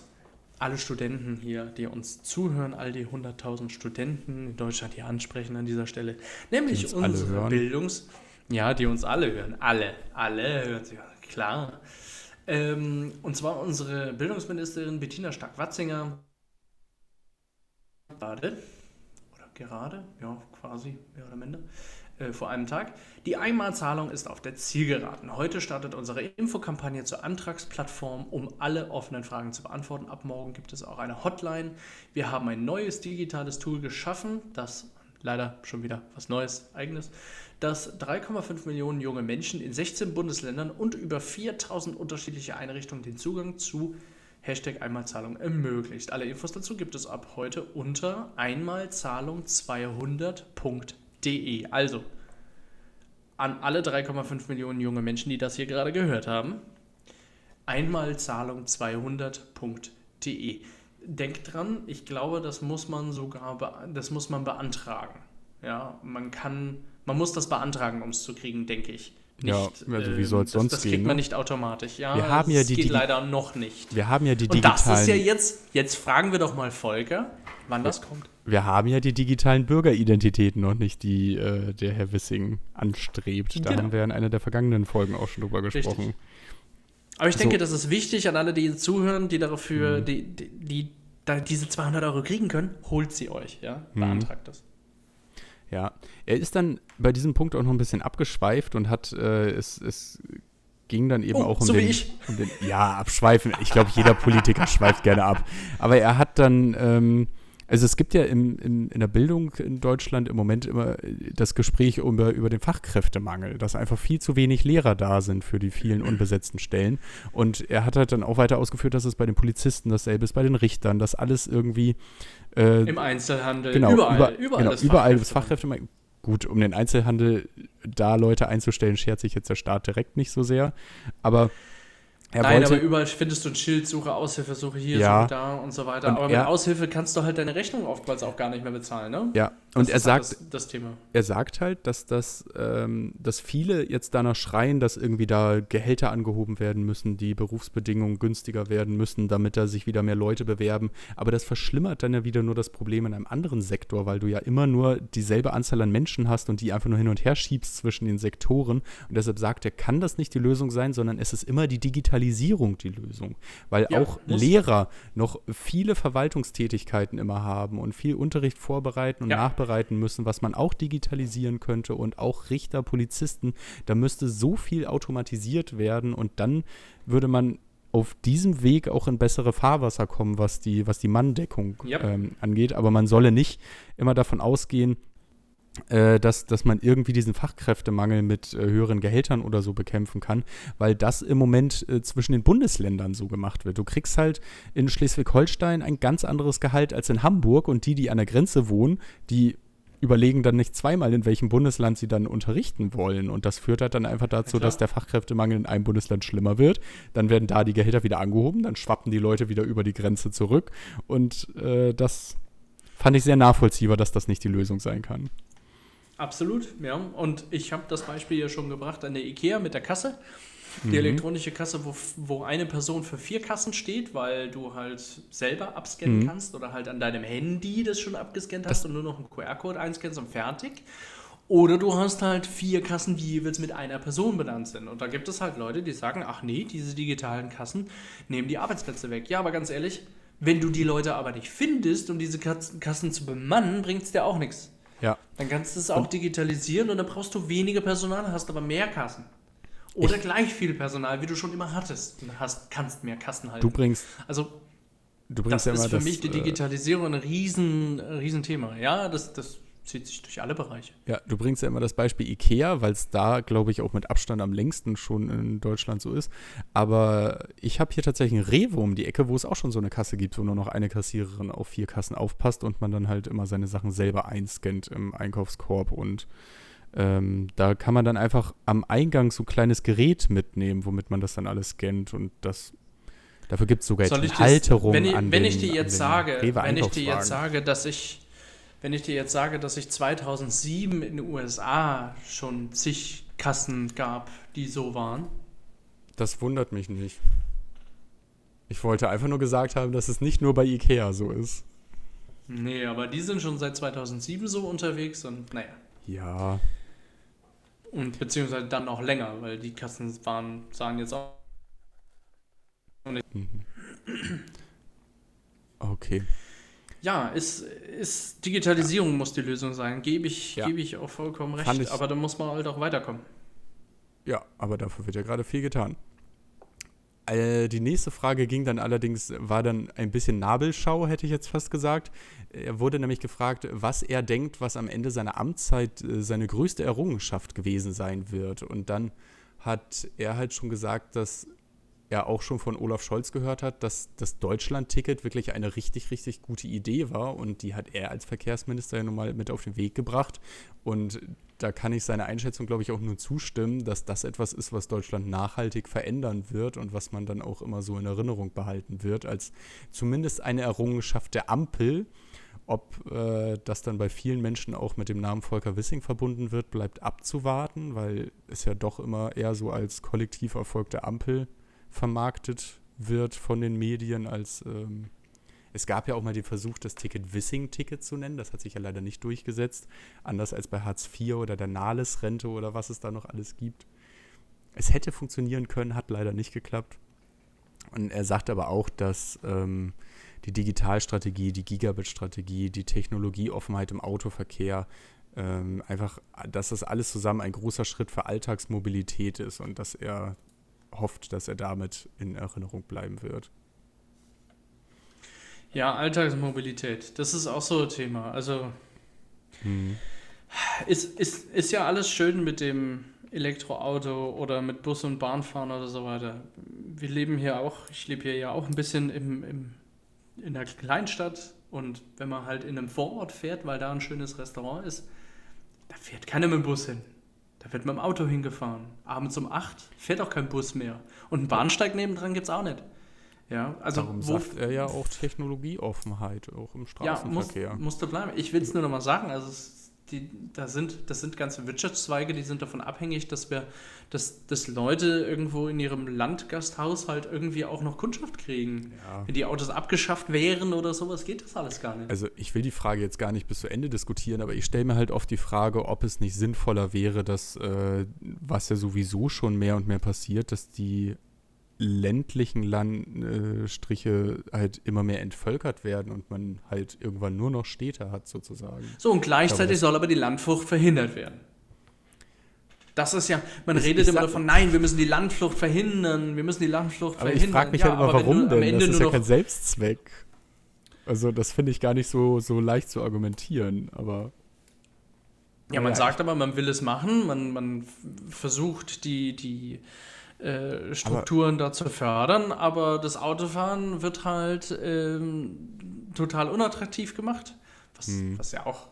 alle Studenten hier, die uns zuhören, all die 100.000 Studenten in Deutschland hier ansprechen an dieser Stelle. Nämlich uns alle unsere. Bildungs... Ja, die uns alle hören. Alle. Alle hören sie, ja, klar. Ähm, und zwar unsere Bildungsministerin Bettina Stark-Watzinger. Gerade, oder gerade, ja, quasi, mehr oder minder, äh, vor einem Tag. Die Einmalzahlung ist auf der Zielgeraden. Heute startet unsere Infokampagne zur Antragsplattform, um alle offenen Fragen zu beantworten. Ab morgen gibt es auch eine Hotline. Wir haben ein neues digitales Tool geschaffen, das leider schon wieder was Neues, eigenes, das 3,5 Millionen junge Menschen in 16 Bundesländern und über 4000 unterschiedliche Einrichtungen den Zugang zu Hashtag Einmalzahlung ermöglicht. Alle Infos dazu gibt es ab heute unter einmalzahlung200.de. Also an alle 3,5 Millionen junge Menschen, die das hier gerade gehört haben, einmalzahlung200.de. Denkt dran, ich glaube, das muss man sogar das muss man beantragen. Ja, man kann, man muss das beantragen, um es zu kriegen, denke ich. Ja, also wie soll's das, sonst das gehen, kriegt man ne? nicht automatisch. Ja, Wir haben ja das die geht leider noch nicht. Wir haben ja die Und das digitalen, ist ja jetzt, jetzt fragen wir doch mal Volker, wann das kommt. wir haben ja die digitalen Bürgeridentitäten noch nicht, die äh, der Herr Wissing anstrebt. Da Genau. haben wir in einer der vergangenen Folgen auch schon drüber gesprochen. Richtig. Aber ich So. denke, das ist wichtig an alle, die zuhören, die Mhm. dafür, die, die, die da diese 200 Euro kriegen können, holt sie euch, ja, Mhm. beantragt das. Ja, er ist dann bei diesem Punkt auch noch ein bisschen abgeschweift und hat äh, es, es ging dann eben Oh, auch um so wie den, ich. um den ja abschweifen. Ich glaube, jeder Politiker schweift gerne ab. Aber er hat dann ähm, also es gibt ja im, in, in der Bildung in Deutschland im Moment immer äh, das Gespräch über, über den Fachkräftemangel, dass einfach viel zu wenig Lehrer da sind für die vielen unbesetzten Stellen. Und er hat halt dann auch weiter ausgeführt, dass es bei den Polizisten dasselbe ist, bei den Richtern, dass alles irgendwie äh, Im Einzelhandel, genau, überall, über, überall, genau, ist überall Fachkräftemangel. Fachkräftemangel. Gut, um den Einzelhandel da Leute einzustellen, schert sich jetzt der Staat direkt nicht so sehr. Aber er Nein, wollte, aber überall findest du ein Schild, suche Aushilfe, suche hier, Ja. suche da und so weiter. Und aber mit er- Aushilfe kannst du halt deine Rechnung oftmals auch gar nicht mehr bezahlen, ne? ja, und Das er halt sagt, das, das Thema. er sagt halt, dass das, ähm, dass viele jetzt danach schreien, dass irgendwie da Gehälter angehoben werden müssen, die Berufsbedingungen günstiger werden müssen, damit da sich wieder mehr Leute bewerben. Aber das verschlimmert dann ja wieder nur das Problem in einem anderen Sektor, weil du ja immer nur dieselbe Anzahl an Menschen hast und die einfach nur hin und her schiebst zwischen den Sektoren. Und deshalb sagt er, kann das nicht die Lösung sein, sondern es ist immer die Digitalisierung die Lösung. Weil Ja, auch. Lehrer noch viele Verwaltungstätigkeiten immer haben und viel Unterricht vorbereiten und Ja. nachbereiten müssen, was man auch digitalisieren könnte und auch Richter, Polizisten, da müsste so viel automatisiert werden und dann würde man auf diesem Weg auch in bessere Fahrwasser kommen, was die, was die Manndeckung Ja. ähm, angeht. Aber man solle nicht immer davon ausgehen, äh, dass, dass man irgendwie diesen Fachkräftemangel mit äh, höheren Gehältern oder so bekämpfen kann, weil das im Moment äh, zwischen den Bundesländern so gemacht wird. Du kriegst halt in Schleswig-Holstein ein ganz anderes Gehalt als in Hamburg und die, die an der Grenze wohnen, die überlegen dann nicht zweimal, in welchem Bundesland sie dann unterrichten wollen. Und das führt halt dann einfach dazu, Ja, dass der Fachkräftemangel in einem Bundesland schlimmer wird. Dann werden da die Gehälter wieder angehoben, dann schwappen die Leute wieder über die Grenze zurück. Und das fand ich sehr nachvollziehbar, dass das nicht die Lösung sein kann. Absolut, ja. Und ich habe das Beispiel ja schon gebracht an der IKEA mit der Kasse. Die mhm. elektronische Kasse, wo, wo eine Person für vier Kassen steht, weil du halt selber abscannen mhm. kannst oder halt an deinem Handy das schon abgescannt hast und nur noch einen QR-Code einscannst und fertig. Oder du hast halt vier Kassen, die jeweils mit einer Person benannt sind. Und da gibt es halt Leute, die sagen, ach nee, diese digitalen Kassen nehmen die Arbeitsplätze weg. Ja, aber ganz ehrlich, wenn du die Leute aber nicht findest, um diese Kassen zu bemannen, bringt es dir auch nichts. Ja. Dann kannst du es auch und digitalisieren und dann brauchst du weniger Personal, hast aber mehr Kassen. Oder ich, gleich viel Personal, wie du schon immer hattest. Hast, kannst mehr Kassen halten. Du bringst. Also, du bringst das ja ist für das, mich die äh, Digitalisierung ein riesen, riesen Thema. Ja, das, das zieht sich durch alle Bereiche. Ja, du bringst ja immer das Beispiel IKEA, weil es da, glaube ich, auch mit Abstand am längsten schon in Deutschland so ist. Aber ich habe hier tatsächlich ein Rewe um die Ecke, wo es auch schon so eine Kasse gibt, wo nur noch eine Kassiererin auf vier Kassen aufpasst und man dann halt immer seine Sachen selber einscannt im Einkaufskorb. Und ähm, da kann man dann einfach am Eingang so ein kleines Gerät mitnehmen, womit man das dann alles scannt und das Dafür gibt es sogar jetzt Halterung wenn ich, an wenn den, ich dir jetzt sage, Wenn ich dir jetzt sage, dass ich wenn ich dir jetzt sage, dass ich 2007 in den USA schon zig Kassen gab, die so waren. Das wundert mich nicht. Ich wollte einfach nur gesagt haben, dass es nicht nur bei Ikea so ist. Nee, aber die sind schon seit 2007 so unterwegs und naja. Ja. Und beziehungsweise dann noch länger, weil die Kassen waren, sahen jetzt auch. Mhm. Okay. Ja, ist, ist Digitalisierung ja. muss die Lösung sein. Gebe ich, ja. gebe ich auch vollkommen recht. Ich, aber da muss man halt auch weiterkommen. Ja, aber dafür wird ja gerade viel getan. Äh, die nächste Frage ging dann allerdings, war dann ein bisschen Nabelschau, hätte ich jetzt fast gesagt. Er wurde nämlich gefragt, was er denkt, was am Ende seiner Amtszeit äh, seine größte Errungenschaft gewesen sein wird. Und dann hat er halt schon gesagt, dass er auch schon von Olaf Scholz gehört hat, dass das Deutschland-Ticket wirklich eine richtig, richtig gute Idee war und die hat er als Verkehrsminister ja nun mal mit auf den Weg gebracht und da kann ich seiner Einschätzung, glaube ich, auch nur zustimmen, dass das etwas ist, was Deutschland nachhaltig verändern wird und was man dann auch immer so in Erinnerung behalten wird, als zumindest eine Errungenschaft der Ampel. Ob äh, das dann bei vielen Menschen auch mit dem Namen Volker Wissing verbunden wird, bleibt abzuwarten, weil es ja doch immer eher so als Kollektiverfolg der Ampel vermarktet wird von den Medien als ähm, es gab ja auch mal den Versuch, das Ticket Wissing-Ticket zu nennen. Das hat sich ja leider nicht durchgesetzt. Anders als bei Hartz IV oder der Nahles-Rente oder was es da noch alles gibt. Es hätte funktionieren können, hat leider nicht geklappt. Und er sagt aber auch, dass ähm, die Digitalstrategie, die Gigabit-Strategie, die Technologieoffenheit im Autoverkehr, ähm, einfach, dass das alles zusammen ein großer Schritt für Alltagsmobilität ist und dass er hofft, dass er damit in Erinnerung bleiben wird. Ja, Alltagsmobilität, das ist auch so ein Thema. Also hm. ist, ist, ist ja alles schön mit dem Elektroauto oder mit Bus und Bahn fahren oder so weiter. Wir leben hier auch, ich lebe hier ja auch ein bisschen im, im, in der Kleinstadt und wenn man halt in einem Vorort fährt, weil da ein schönes Restaurant ist, da fährt keiner mit dem Bus hin. Da wird mit dem Auto hingefahren. Abends um 8 fährt auch kein Bus mehr. Und einen Bahnsteig nebendran gibt es auch nicht. Ja, also Darum sagt er ja auch Technologieoffenheit, auch im Straßenverkehr. Ja, muss, musste bleiben. Ich will es nur noch mal sagen, also es die, da sind, das sind ganze Wirtschaftszweige, die sind davon abhängig, dass wir, dass, dass Leute irgendwo in ihrem Landgasthaus halt irgendwie auch noch Kundschaft kriegen. Ja. Wenn die Autos abgeschafft wären oder sowas, geht das alles gar nicht. Also ich will die Frage jetzt gar nicht bis zu Ende diskutieren, aber ich stelle mir halt oft die Frage, ob es nicht sinnvoller wäre, dass, äh, was ja sowieso schon mehr und mehr passiert, dass die ländlichen Landstriche halt immer mehr entvölkert werden und man halt irgendwann nur noch Städte hat sozusagen. So, und gleichzeitig soll aber die Landflucht verhindert werden. Das ist ja, man ich, redet ich immer davon, nein, wir müssen die Landflucht verhindern, wir müssen die Landflucht aber verhindern. Ich frage mich ja, halt immer, warum denn? Das ist ja kein Selbstzweck. Also das finde ich gar nicht so, so leicht zu argumentieren, aber... Ja, man ja, sagt aber, man will es machen, man, man versucht die, die äh, Strukturen aber, da zu fördern, aber das Autofahren wird halt ähm, total unattraktiv gemacht. Was, hm. was ja auch,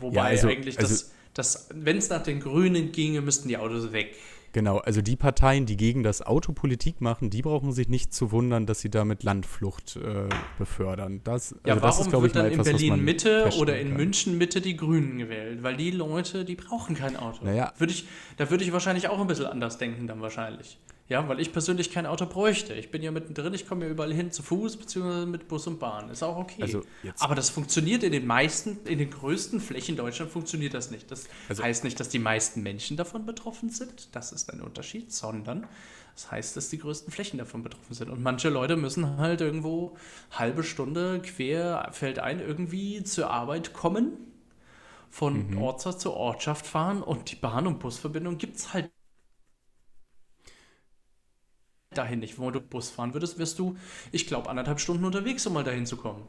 wobei ja, also, eigentlich also, das, das wenn es nach den Grünen ginge, müssten die Autos weg. Genau, also die Parteien, die gegen das Auto Politik machen, die brauchen sich nicht zu wundern, dass sie damit Landflucht äh, befördern. Das, ja, also das ist, glaube ich, wird mal dann etwas, in Berlin Mitte oder in kann. München Mitte die Grünen gewählt? Weil die Leute, die brauchen kein Auto. Naja. Würde ich, da würde ich wahrscheinlich auch ein bisschen anders denken dann wahrscheinlich. Ja, weil ich persönlich kein Auto bräuchte. Ich bin ja mittendrin, ich komme ja überall hin zu Fuß beziehungsweise mit Bus und Bahn. Ist auch okay. Also Aber das funktioniert in den meisten, in den größten Flächen Deutschland funktioniert das nicht. Das Also- heißt nicht, dass die meisten Menschen davon betroffen sind. Das ist ein Unterschied, sondern das heißt, dass die größten Flächen davon betroffen sind. Und manche Leute müssen halt irgendwo halbe Stunde quer feldein irgendwie zur Arbeit kommen, von Mhm. Ortschaft zu Ortschaft fahren und die Bahn- und Busverbindung gibt es halt dahin nicht. Wo du Bus fahren würdest, wirst du, ich glaube, anderthalb Stunden unterwegs, um mal dahin zu kommen.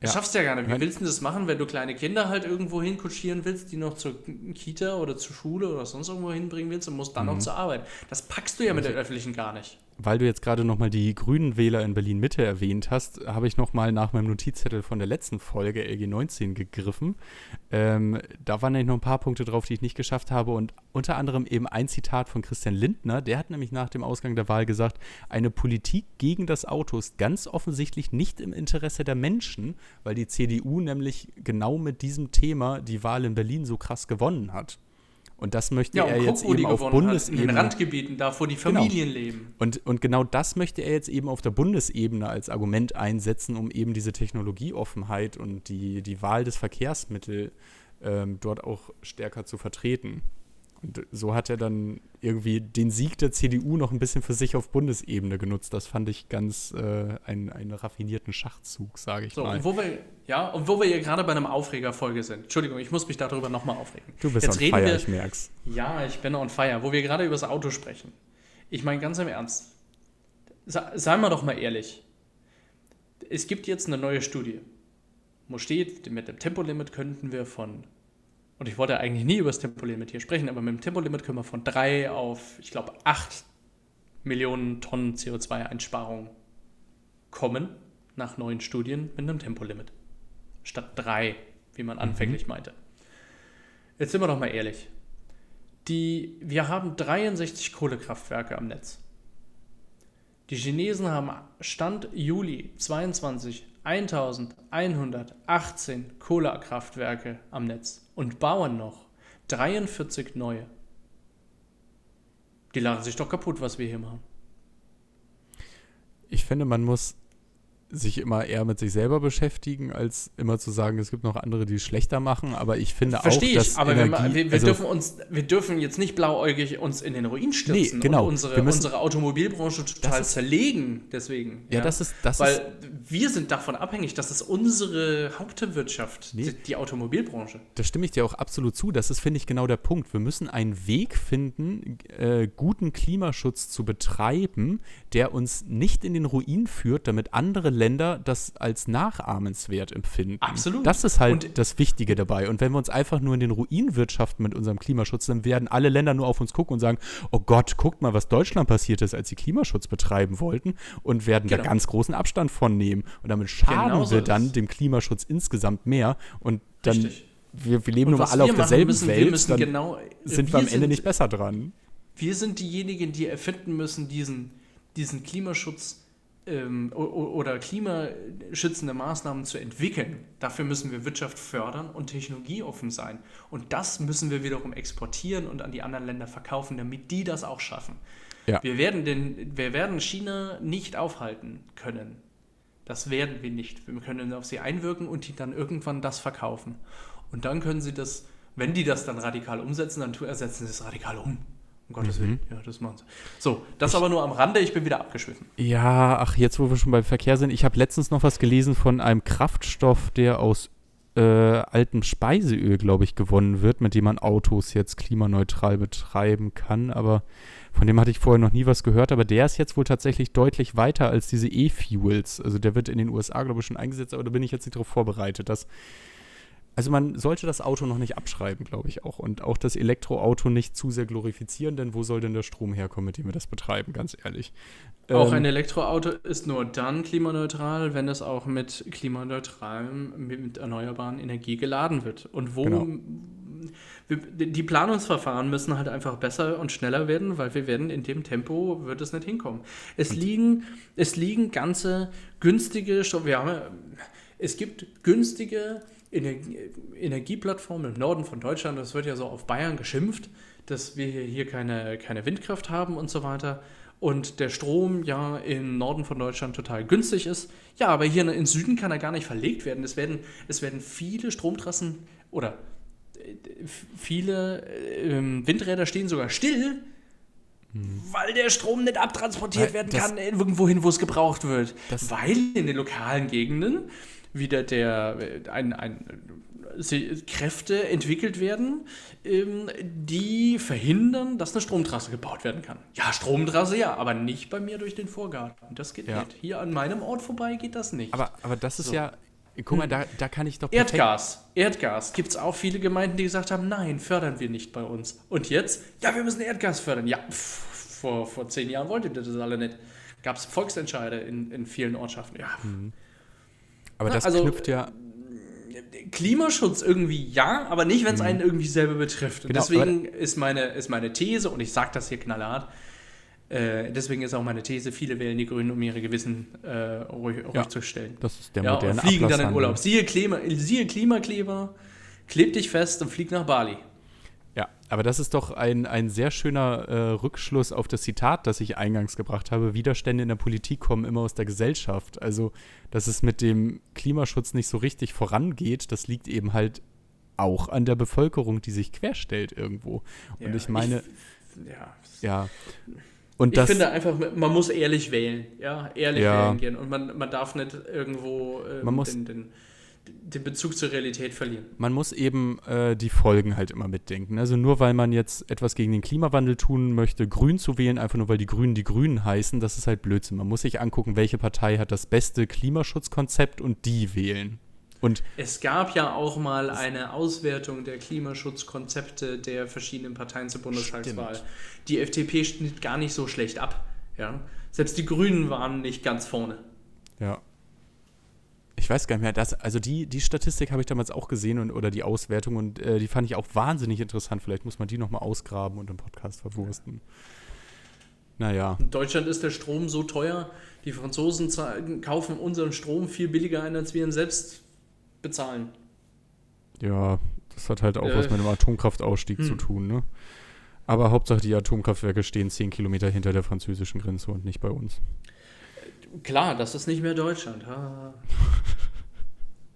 Das Ja. schaffst du ja gar nicht. Wie willst du das machen, wenn du kleine Kinder halt irgendwo hinkutschieren willst, die noch zur Kita oder zur Schule oder sonst irgendwo hinbringen willst und musst dann Mhm. noch zur Arbeit? Das packst du ja mit der öffentlichen gar nicht. Weil du jetzt gerade nochmal die Grünen Wähler in Berlin-Mitte erwähnt hast, habe ich nochmal nach meinem Notizzettel von der letzten Folge LG19 gegriffen. Ähm, da waren nämlich noch ein paar Punkte drauf, die ich nicht geschafft habe und unter anderem eben ein Zitat von Christian Lindner. Der hat nämlich nach dem Ausgang der Wahl gesagt, eine Politik gegen das Auto ist ganz offensichtlich nicht im Interesse der Menschen, weil die CDU nämlich genau mit diesem Thema die Wahl in Berlin so krass gewonnen hat. Und das möchte Ja, er und jetzt guck, die eben auf hat. In den Bundesebene Randgebieten, da wo die Familien leben. und, und genau das möchte er jetzt eben auf der Bundesebene als Argument einsetzen, um eben diese Technologieoffenheit und die, die Wahl des Verkehrsmittels ähm, dort auch stärker zu vertreten. Und so hat er dann irgendwie den Sieg der CDU noch ein bisschen für sich auf Bundesebene genutzt. Das fand ich ganz äh, einen, einen raffinierten Schachzug, sage ich So, mal. und wo wir, ja, und wo wir hier gerade bei einem Aufregerfolge sind. Entschuldigung, ich muss mich darüber nochmal aufregen. Du bist Jetzt on reden fire, wir, ich merk's. Ja, ich bin on fire. Wo wir gerade über das Auto sprechen. Ich meine ganz im Ernst. Seien wir doch mal ehrlich. Es gibt jetzt eine neue Studie, wo steht, mit dem Tempolimit könnten wir von, und ich wollte eigentlich nie über das Tempolimit hier sprechen, aber mit dem Tempolimit können wir von 3 auf, ich glaube, 8 Millionen Tonnen CO2-Einsparung kommen, nach neuen Studien mit einem Tempolimit. Statt 3, wie man anfänglich meinte. Jetzt sind wir doch mal ehrlich. Die, wir haben 63 Kohlekraftwerke am Netz. Die Chinesen haben Stand Juli 22 1118 Kohlekraftwerke am Netz und bauen noch 43 neue. Die lachen sich doch kaputt, was wir hier machen. Ich finde, man muss sich immer eher mit sich selber beschäftigen, als immer zu sagen, es gibt noch andere, die es schlechter machen. Aber ich finde Verstehe auch, dass ich, aber wir, Energie, wir, wir, also- dürfen uns, wir dürfen jetzt nicht blauäugig uns in den Ruin stürzen Nee, genau. und unsere, Wir müssen- unsere Automobilbranche total ist- zerlegen. Deswegen. Ja, das ist- das Weil wir sind davon abhängig, dass es unsere Hauptwirtschaft, Nee. die, die Automobilbranche. Da stimme ich dir auch absolut zu. Das ist, finde ich, genau der Punkt. Wir müssen einen Weg finden, äh, guten Klimaschutz zu betreiben, der uns nicht in den Ruin führt, damit andere Länder das als nachahmenswert empfinden. Absolut. Das ist halt Und- das Wichtige dabei. Und wenn wir uns einfach nur in den Ruin wirtschaften mit unserem Klimaschutz, dann werden alle Länder nur auf uns gucken und sagen, oh Gott, guckt mal, was Deutschland passiert ist, als sie Klimaschutz betreiben wollten und werden da Genau. ganz großen Abstand von nehmen. Und damit schaden Genau so wir dann dem Klimaschutz insgesamt mehr. Und dann Richtig. wir, wir leben nun mal alle wir auf derselben müssen, wir Welt, müssen dann genau- sind wir wir am Ende sind- nicht besser dran. Wir sind diejenigen, die erfinden müssen, diesen, diesen Klimaschutz ähm, oder klimaschützende Maßnahmen zu entwickeln. Dafür müssen wir Wirtschaft fördern und technologieoffen sein. Und das müssen wir wiederum exportieren und an die anderen Länder verkaufen, damit die das auch schaffen. Ja. Wir, werden den, wir werden China nicht aufhalten können. Das werden wir nicht. Wir können auf sie einwirken und die dann irgendwann das verkaufen. Und dann können sie das, wenn die das dann radikal umsetzen, dann ersetzen sie es radikal um. Um Gottes Willen. Ja, das machen sie. So, das aber nur am Rande. Ich bin wieder abgeschwiffen. Ja, ach, jetzt wo wir schon beim Verkehr sind, ich habe letztens noch was gelesen von einem Kraftstoff, der aus äh, altem Speiseöl, glaube ich, gewonnen wird, mit dem man Autos jetzt klimaneutral betreiben kann. Aber von dem hatte ich vorher noch nie was gehört. Aber der ist jetzt wohl tatsächlich deutlich weiter als diese E-Fuels. Also der wird in den USA, glaube ich, schon eingesetzt, aber da bin ich jetzt nicht darauf vorbereitet. Dass, also man sollte das Auto noch nicht abschreiben, glaube ich auch. Und auch das Elektroauto nicht zu sehr glorifizieren, denn wo soll denn der Strom herkommen, mit dem wir das betreiben, ganz ehrlich. Auch Ähm, ein Elektroauto ist nur dann klimaneutral, wenn es auch mit klimaneutralem, mit erneuerbaren Energie geladen wird. Und wo Genau. die Planungsverfahren müssen halt einfach besser und schneller werden, weil wir werden in dem Tempo wird es nicht hinkommen. Es liegen, es liegen ganze günstige, wir haben, es gibt günstige Energie, Energieplattformen im Norden von Deutschland. Das wird ja so auf Bayern geschimpft, dass wir hier keine, keine Windkraft haben und so weiter und der Strom ja im Norden von Deutschland total günstig ist. Ja, aber hier im Süden kann er gar nicht verlegt werden. Es werden, es werden viele Stromtrassen oder äh, viele äh, Windräder stehen sogar still, hm. weil der Strom nicht abtransportiert weil werden kann irgendwo hin, wo es gebraucht wird. Weil in den lokalen Gegenden wieder der, ein, ein Kräfte entwickelt werden, ähm, die verhindern, dass eine Stromtrasse gebaut werden kann. Ja, Stromtrasse ja, aber nicht bei mir durch den Vorgarten. Das geht ja. nicht. Hier an meinem Ort vorbei geht das nicht. Aber, aber das ist so. ja, guck mal, da, da kann ich doch. Erdgas. Erdgas. Gibt es auch viele Gemeinden, die gesagt haben, nein, fördern wir nicht bei uns. Und jetzt, ja, wir müssen Erdgas fördern. Ja, pff, vor, vor zehn Jahren wolltet ihr das alle nicht. Gab es Volksentscheide in, in vielen Ortschaften. Ja. Mhm. Aber das also, knüpft ja Klimaschutz irgendwie ja, aber nicht, wenn es mhm. einen irgendwie selber betrifft. Und genau, deswegen ist meine, ist meine These, und ich sage das hier knallhart, äh, deswegen ist auch meine These, viele wählen die Grünen, um ihre Gewissen äh, ruhig, ruhig ja, zu stellen. Das ist der moderne ja, und fliegen dann in Urlaub. Siehe, Klima, siehe Klimakleber, kleb dich fest und flieg nach Bali. Ja, aber das ist doch ein, ein sehr schöner äh, Rückschluss auf das Zitat, das ich eingangs gebracht habe. Widerstände in der Politik kommen immer aus der Gesellschaft. Also, dass es mit dem Klimaschutz nicht so richtig vorangeht, das liegt eben halt auch an der Bevölkerung, die sich querstellt irgendwo. Und ja, ich meine, ich, ja. ja. Und ich das, finde einfach, man muss ehrlich wählen, ja, ehrlich ja. wählen gehen. Und man, man darf nicht irgendwo ähm, man muss, den, den den Bezug zur Realität verlieren. Man muss eben äh, die Folgen halt immer mitdenken. Also nur weil man jetzt etwas gegen den Klimawandel tun möchte, grün zu wählen, einfach nur weil die Grünen die Grünen heißen, das ist halt Blödsinn. Man muss sich angucken, welche Partei hat das beste Klimaschutzkonzept und die wählen. Und es gab ja auch mal eine Auswertung der Klimaschutzkonzepte der verschiedenen Parteien zur Bundestagswahl. Stimmt. Die FDP schnitt gar nicht so schlecht ab. Ja? Selbst die Grünen waren nicht ganz vorne. Ja, ich weiß gar nicht mehr, das, also die, die Statistik habe ich damals auch gesehen und, oder die Auswertung und äh, die fand ich auch wahnsinnig interessant. Vielleicht muss man die nochmal ausgraben und im Podcast verwursten. Naja. In Deutschland ist der Strom so teuer, die Franzosen kaufen unseren Strom viel billiger ein, als wir ihn selbst bezahlen. Ja, das hat halt auch äh, was mit dem Atomkraftausstieg hm. zu tun, ne? Aber Hauptsache die Atomkraftwerke stehen zehn Kilometer hinter der französischen Grenze und nicht bei uns. Klar, das ist nicht mehr Deutschland.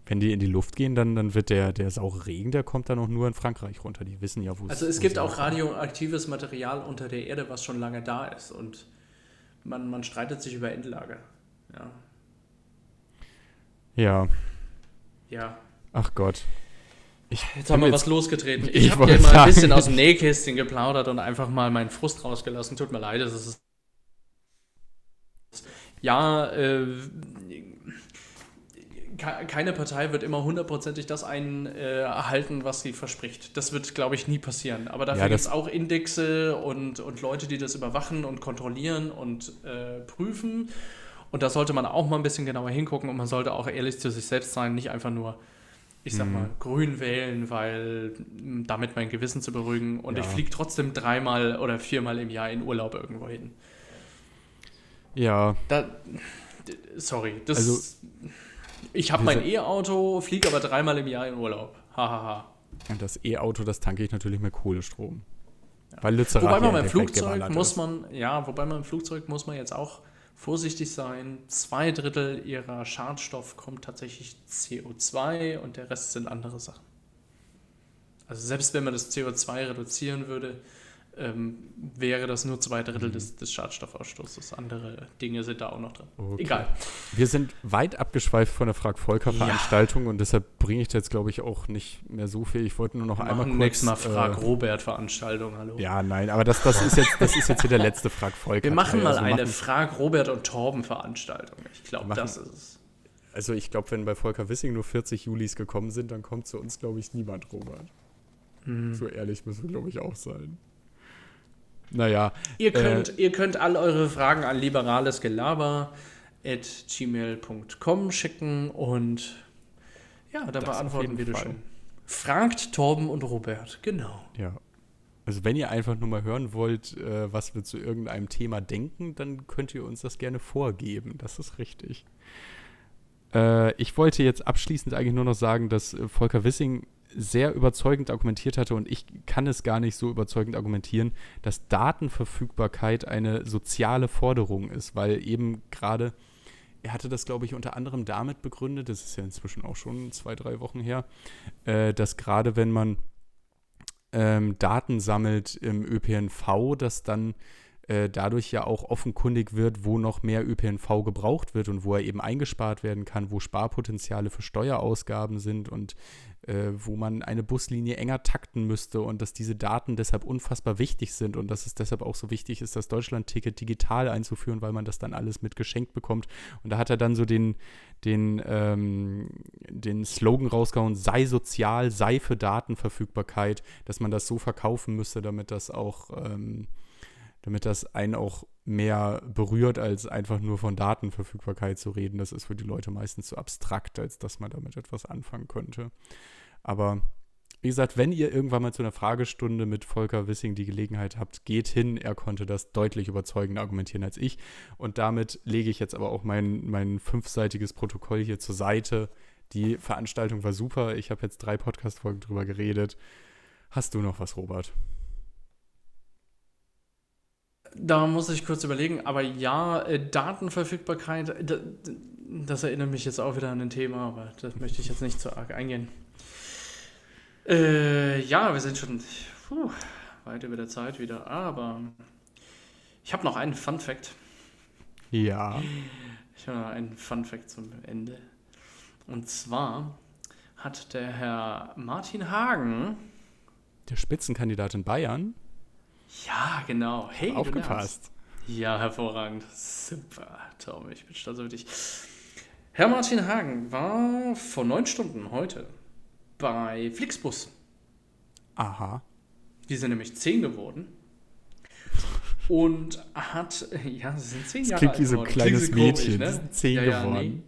Wenn die in die Luft gehen, dann, dann wird der, der saure Regen, der kommt dann auch nur in Frankreich runter. Die wissen ja, wo es Also es gibt auch radioaktives Material unter der Erde, was schon lange da ist. Und man, man streitet sich über Endlager. Ja. Ja. Ja. Ach Gott. Ich jetzt haben wir was losgetreten. Ich, ich habe dir mal ein bisschen aus dem Nähkästchen geplaudert und einfach mal meinen Frust rausgelassen. Tut mir leid, das ist ja, äh, keine Partei wird immer hundertprozentig das einhalten, äh, was sie verspricht. Das wird, glaube ich, nie passieren. Aber dafür ja, gibt es auch Indexe und, und Leute, die das überwachen und kontrollieren und äh, prüfen. Und da sollte man auch mal ein bisschen genauer hingucken und man sollte auch ehrlich zu sich selbst sein, nicht einfach nur, ich sag mhm. mal, grün wählen, weil damit mein Gewissen zu beruhigen und ja. ich fliege trotzdem dreimal oder viermal im Jahr in Urlaub irgendwo hin. Ja. Da, sorry, das. Also, ich habe mein E-Auto, fliege aber dreimal im Jahr in Urlaub. Hahaha. Ha, ha. Und das E-Auto, das tanke ich natürlich mit Kohlestrom. Ja. Weil Lützerath wobei man beim Flugzeug muss man, ja, wobei man im Flugzeug muss man jetzt auch vorsichtig sein. Zwei Drittel ihrer Schadstoff kommt tatsächlich CO2 und der Rest sind andere Sachen. Also selbst wenn man das CO2 reduzieren würde, ähm, wäre das nur zwei Drittel mhm. des, des Schadstoffausstoßes. Andere Dinge sind da auch noch drin. Okay. Egal. Wir sind weit abgeschweift von der Frag-Volker-Veranstaltung ja. und deshalb bringe ich jetzt, glaube ich, auch nicht mehr so viel. Ich wollte nur noch Wir einmal kurz. Nächstes Mal Frag-Robert-Veranstaltung, hallo. Ja, nein, aber das, das, ist, jetzt, das ist jetzt hier der letzte Frag-Volker. Wir machen mal also eine Frag-Robert und Torben-Veranstaltung. Ich glaube, das ist es. Also ich glaube, wenn bei Volker Wissing nur 40 Julis gekommen sind, dann kommt zu uns, glaube ich, niemand, Robert. Mhm. So ehrlich müssen wir, glaube ich, auch sein. Naja. Ihr könnt, äh, ihr könnt all eure Fragen an liberalesgelaber.gmail.com schicken und ja, da beantworten wir das schon. Fragt Torben und Robert, genau. Ja. Also wenn ihr einfach nur mal hören wollt, äh, was wir zu irgendeinem Thema denken, dann könnt ihr uns das gerne vorgeben. Das ist richtig. Äh, ich wollte jetzt abschließend eigentlich nur noch sagen, dass äh, Volker Wissing sehr überzeugend argumentiert hatte und ich kann es gar nicht so überzeugend argumentieren, dass Datenverfügbarkeit eine soziale Forderung ist, weil eben gerade er hatte das, glaube ich, unter anderem damit begründet, das ist ja inzwischen auch schon zwei, drei Wochen her, äh, dass gerade wenn man ähm, Daten sammelt im ÖPNV, dass dann äh, dadurch ja auch offenkundig wird, wo noch mehr ÖPNV gebraucht wird und wo er eben eingespart werden kann, wo Sparpotenziale für Steuerausgaben sind und äh, wo man eine Buslinie enger takten müsste und dass diese Daten deshalb unfassbar wichtig sind und dass es deshalb auch so wichtig ist, das Deutschland-Ticket digital einzuführen, weil man das dann alles mit geschenkt bekommt. Und da hat er dann so den, den, ähm, den Slogan rausgehauen, sei sozial, sei für Datenverfügbarkeit, dass man das so verkaufen müsste, damit das auch, ähm, damit das einen auch mehr berührt, als einfach nur von Datenverfügbarkeit zu reden. Das ist für die Leute meistens zu so abstrakt, als dass man damit etwas anfangen könnte. Aber wie gesagt, wenn ihr irgendwann mal zu einer Fragestunde mit Volker Wissing die Gelegenheit habt, geht hin. Er konnte das deutlich überzeugender argumentieren als ich. Und damit lege ich jetzt aber auch mein, mein fünfseitiges Protokoll hier zur Seite. Die Veranstaltung war super. Ich habe jetzt drei Podcast-Folgen drüber geredet. Hast du noch was, Robert? Da muss ich kurz überlegen, aber ja, äh, Datenverfügbarkeit, das erinnert mich jetzt auch wieder an ein Thema, aber das möchte ich jetzt nicht zu arg eingehen. Äh, ja, wir sind schon puh, weit über der Zeit wieder, aber ich habe noch einen Fun Fact. Ja. Ich habe noch einen Fun Fact zum Ende. Und zwar hat der Herr Martin Hagen, der Spitzenkandidat in Bayern, ja, genau. Hey, aufgepasst. Ja, hervorragend. Super, Tom, ich bin stolz auf dich. Herr Martin Hagen war vor neun Stunden heute bei Flixbus. Aha. Die sind nämlich zehn geworden. Und hat, ja, sie sind zehn das Jahre alt. Klingt wie so ein kleines Mädchen. Komisch, ne? Zehn ja, geworden. Ja, nee.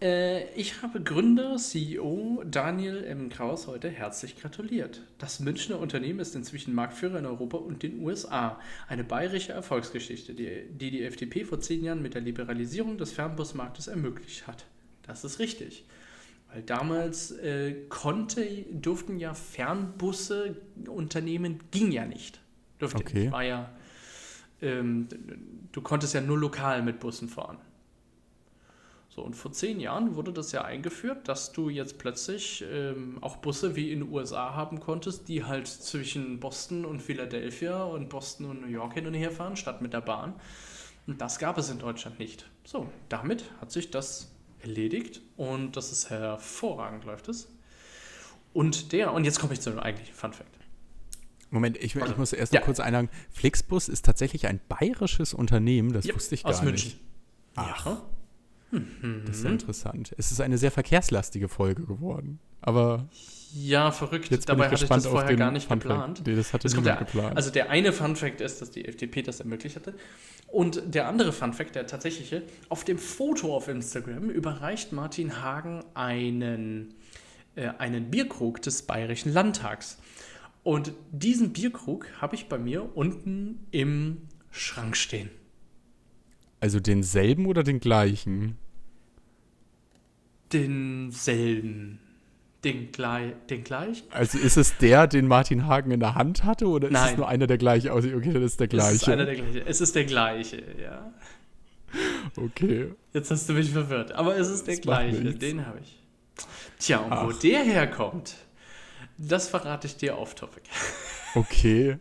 Äh, ich habe Gründer, CEO Daniel M. Kraus heute herzlich gratuliert. Das Münchner Unternehmen ist inzwischen Marktführer in Europa und den USA. Eine bayerische Erfolgsgeschichte, die, die die FDP vor zehn Jahren mit der Liberalisierung des Fernbusmarktes ermöglicht hat. Das ist richtig. Weil damals äh, konnte, durften ja Fernbusse Unternehmen, ging ja nicht. Durfte okay. nicht. War ja, ähm, du konntest ja nur lokal mit Bussen fahren. So, und vor zehn Jahren wurde das ja eingeführt, dass du jetzt plötzlich ähm, auch Busse wie in den USA haben konntest, die halt zwischen Boston und Philadelphia und Boston und New York hin und her fahren, statt mit der Bahn. Und das gab es in Deutschland nicht. So, damit hat sich das erledigt und das ist hervorragend, läuft es. Und der, und jetzt komme ich zu einem eigentlichen Fun Fact. Moment, ich, ich muss erst noch ja. kurz einhaken. Flixbus ist tatsächlich ein bayerisches Unternehmen, das ja, wusste ich gar aus München. nicht. Ach. Ja. Das ist ja interessant. Es ist eine sehr verkehrslastige Folge geworden. Aber. Ja, verrückt. Jetzt Dabei hatte ich das vorher gar nicht geplant. Nee, das hatte niemand der, geplant. Also der eine Fun-Fact ist, dass die FDP das ermöglicht hatte. Und der andere Fun-Fact, der tatsächliche, auf dem Foto auf Instagram überreicht Martin Hagen einen, äh, einen Bierkrug des Bayerischen Landtags. Und diesen Bierkrug habe ich bei mir unten im Schrank stehen. Also denselben oder den gleichen? denselben. Den, den gleichen? Also ist es der, den Martin Hagen in der Hand hatte oder ist es nur einer der gleiche aussieht? Okay, dann ist der gleiche. Es ist einer der gleiche. Es ist der gleiche, ja. Okay. Jetzt hast du mich verwirrt. Aber es ist der das gleiche. Den habe ich. Tja, und Ach. wo der herkommt, das verrate ich dir auf Topic. Okay.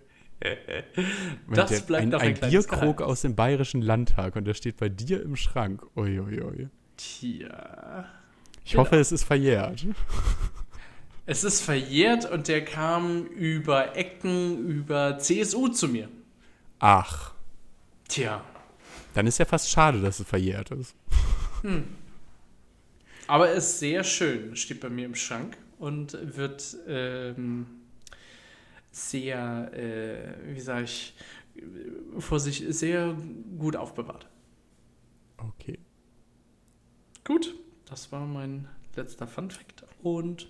Das der, bleibt ein, noch ein, ein Bierkrug aus dem Bayerischen Landtag und der steht bei dir im Schrank. Uiuiui. Ui, ui. Tja. Ich genau. hoffe, es ist verjährt. Es ist verjährt und der kam über Ecken, über CSU zu mir. Ach. Tja. Dann ist ja fast schade, dass es verjährt ist. Hm. Aber es ist sehr schön, steht bei mir im Schrank und wird ähm, sehr, äh, wie sage ich, vor sich sehr gut aufbewahrt. Okay. Gut, das war mein letzter Fun Fact. Und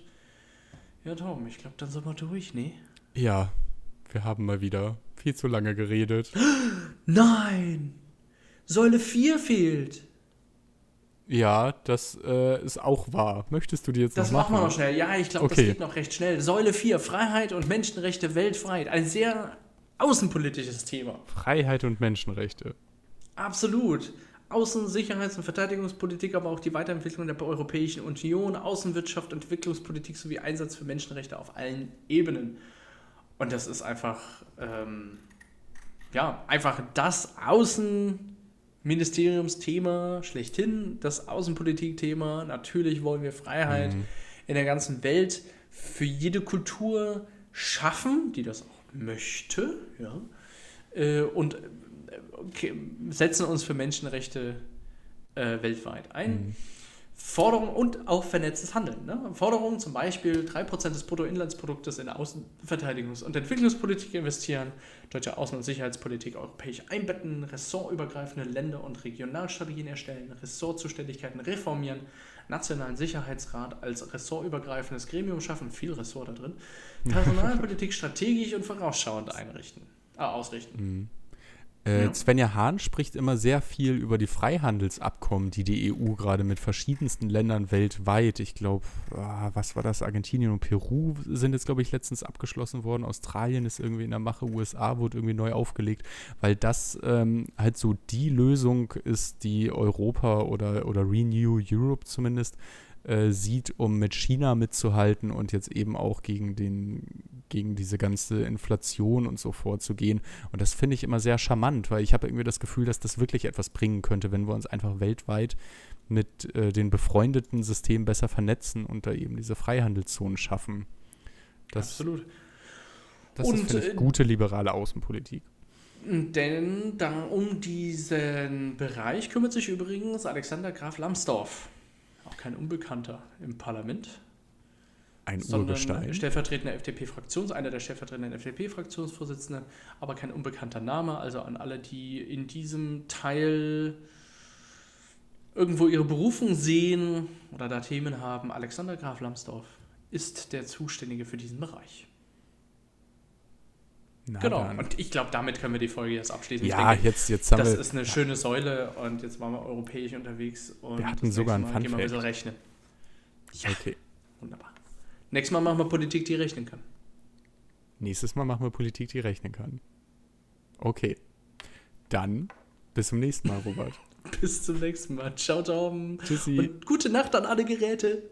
Ja, Tom, ich glaube, dann sind wir durch, ne? Ja, wir haben mal wieder viel zu lange geredet. Nein! Säule 4 fehlt. Ja, das äh, ist auch wahr. Möchtest du die jetzt Das noch machen machen? wir noch schnell. Ja, ich glaube, das Okay. geht noch recht schnell. Säule 4, Freiheit und Menschenrechte weltweit. Ein sehr außenpolitisches Thema. Freiheit und Menschenrechte. Absolut. Außen-, Sicherheits- und Verteidigungspolitik, aber auch die Weiterentwicklung der Europäischen Union, Außenwirtschaft, Entwicklungspolitik sowie Einsatz für Menschenrechte auf allen Ebenen. Und das ist einfach, ähm, ja, einfach das Außenministeriumsthema schlechthin, das Außenpolitikthema. Natürlich wollen wir Freiheit Mhm. in der ganzen Welt für jede Kultur schaffen, die das auch möchte, ja. Äh, und äh, setzen uns für Menschenrechte äh, weltweit ein. Mhm. Forderung und auch vernetztes Handeln. Ne? Forderungen zum Beispiel 3% des Bruttoinlandsproduktes in Außenverteidigungs- und Entwicklungspolitik investieren, deutsche Außen- und Sicherheitspolitik europäisch einbetten, ressortübergreifende Länder- und Regionalstrategien erstellen, Ressortzuständigkeiten reformieren, nationalen Sicherheitsrat als ressortübergreifendes Gremium schaffen, viel Ressort da drin, Personalpolitik strategisch und vorausschauend einrichten, äh, ausrichten. Äh, Ja. Svenja Hahn spricht immer sehr viel über die Freihandelsabkommen, die die EU gerade mit verschiedensten Ländern weltweit, ich glaube, was war das, Argentinien und Peru sind jetzt, glaube ich, letztens abgeschlossen worden. Australien ist irgendwie in der Mache, USA wurde irgendwie neu aufgelegt, weil das ähm, halt so die Lösung ist, die Europa oder, oder Renew Europe zumindest äh, sieht, um mit China mitzuhalten und jetzt eben auch gegen den gegen diese ganze Inflation und so vorzugehen. Und das finde ich immer sehr charmant, weil ich habe irgendwie das Gefühl, dass das wirklich etwas bringen könnte, wenn wir uns einfach weltweit mit äh, den befreundeten Systemen besser vernetzen und da eben diese Freihandelszonen schaffen. Das, Absolut. das Und, ist, finde äh, ich, gute liberale Außenpolitik. Denn da um diesen Bereich kümmert sich übrigens Alexander Graf Lambsdorff. Auch kein Unbekannter im Parlament, Ein Urgestein. stellvertretender FDP-Fraktions, einer der stellvertretenden FDP-Fraktionsvorsitzenden, aber kein unbekannter Name. Also an alle, die in diesem Teil irgendwo ihre Berufung sehen oder da Themen haben, Alexander Graf Lambsdorff ist der Zuständige für diesen Bereich. Na genau. dann. Und ich glaube, damit können wir die Folge jetzt abschließen. Ja, denke, jetzt, jetzt haben das wir. ist eine schöne Säule und jetzt waren wir europäisch unterwegs. Und Wir hatten das sogar einen Mal gehen wir ein bisschen rechnen. Ja, Okay. wunderbar. Nächstes Mal machen wir Politik, die rechnen kann. Nächstes Mal machen wir Politik, die rechnen kann. Okay. Dann bis zum nächsten Mal, Robert. Bis zum nächsten Mal. Ciao, ciao. Tschüssi. Und gute Nacht an alle Geräte.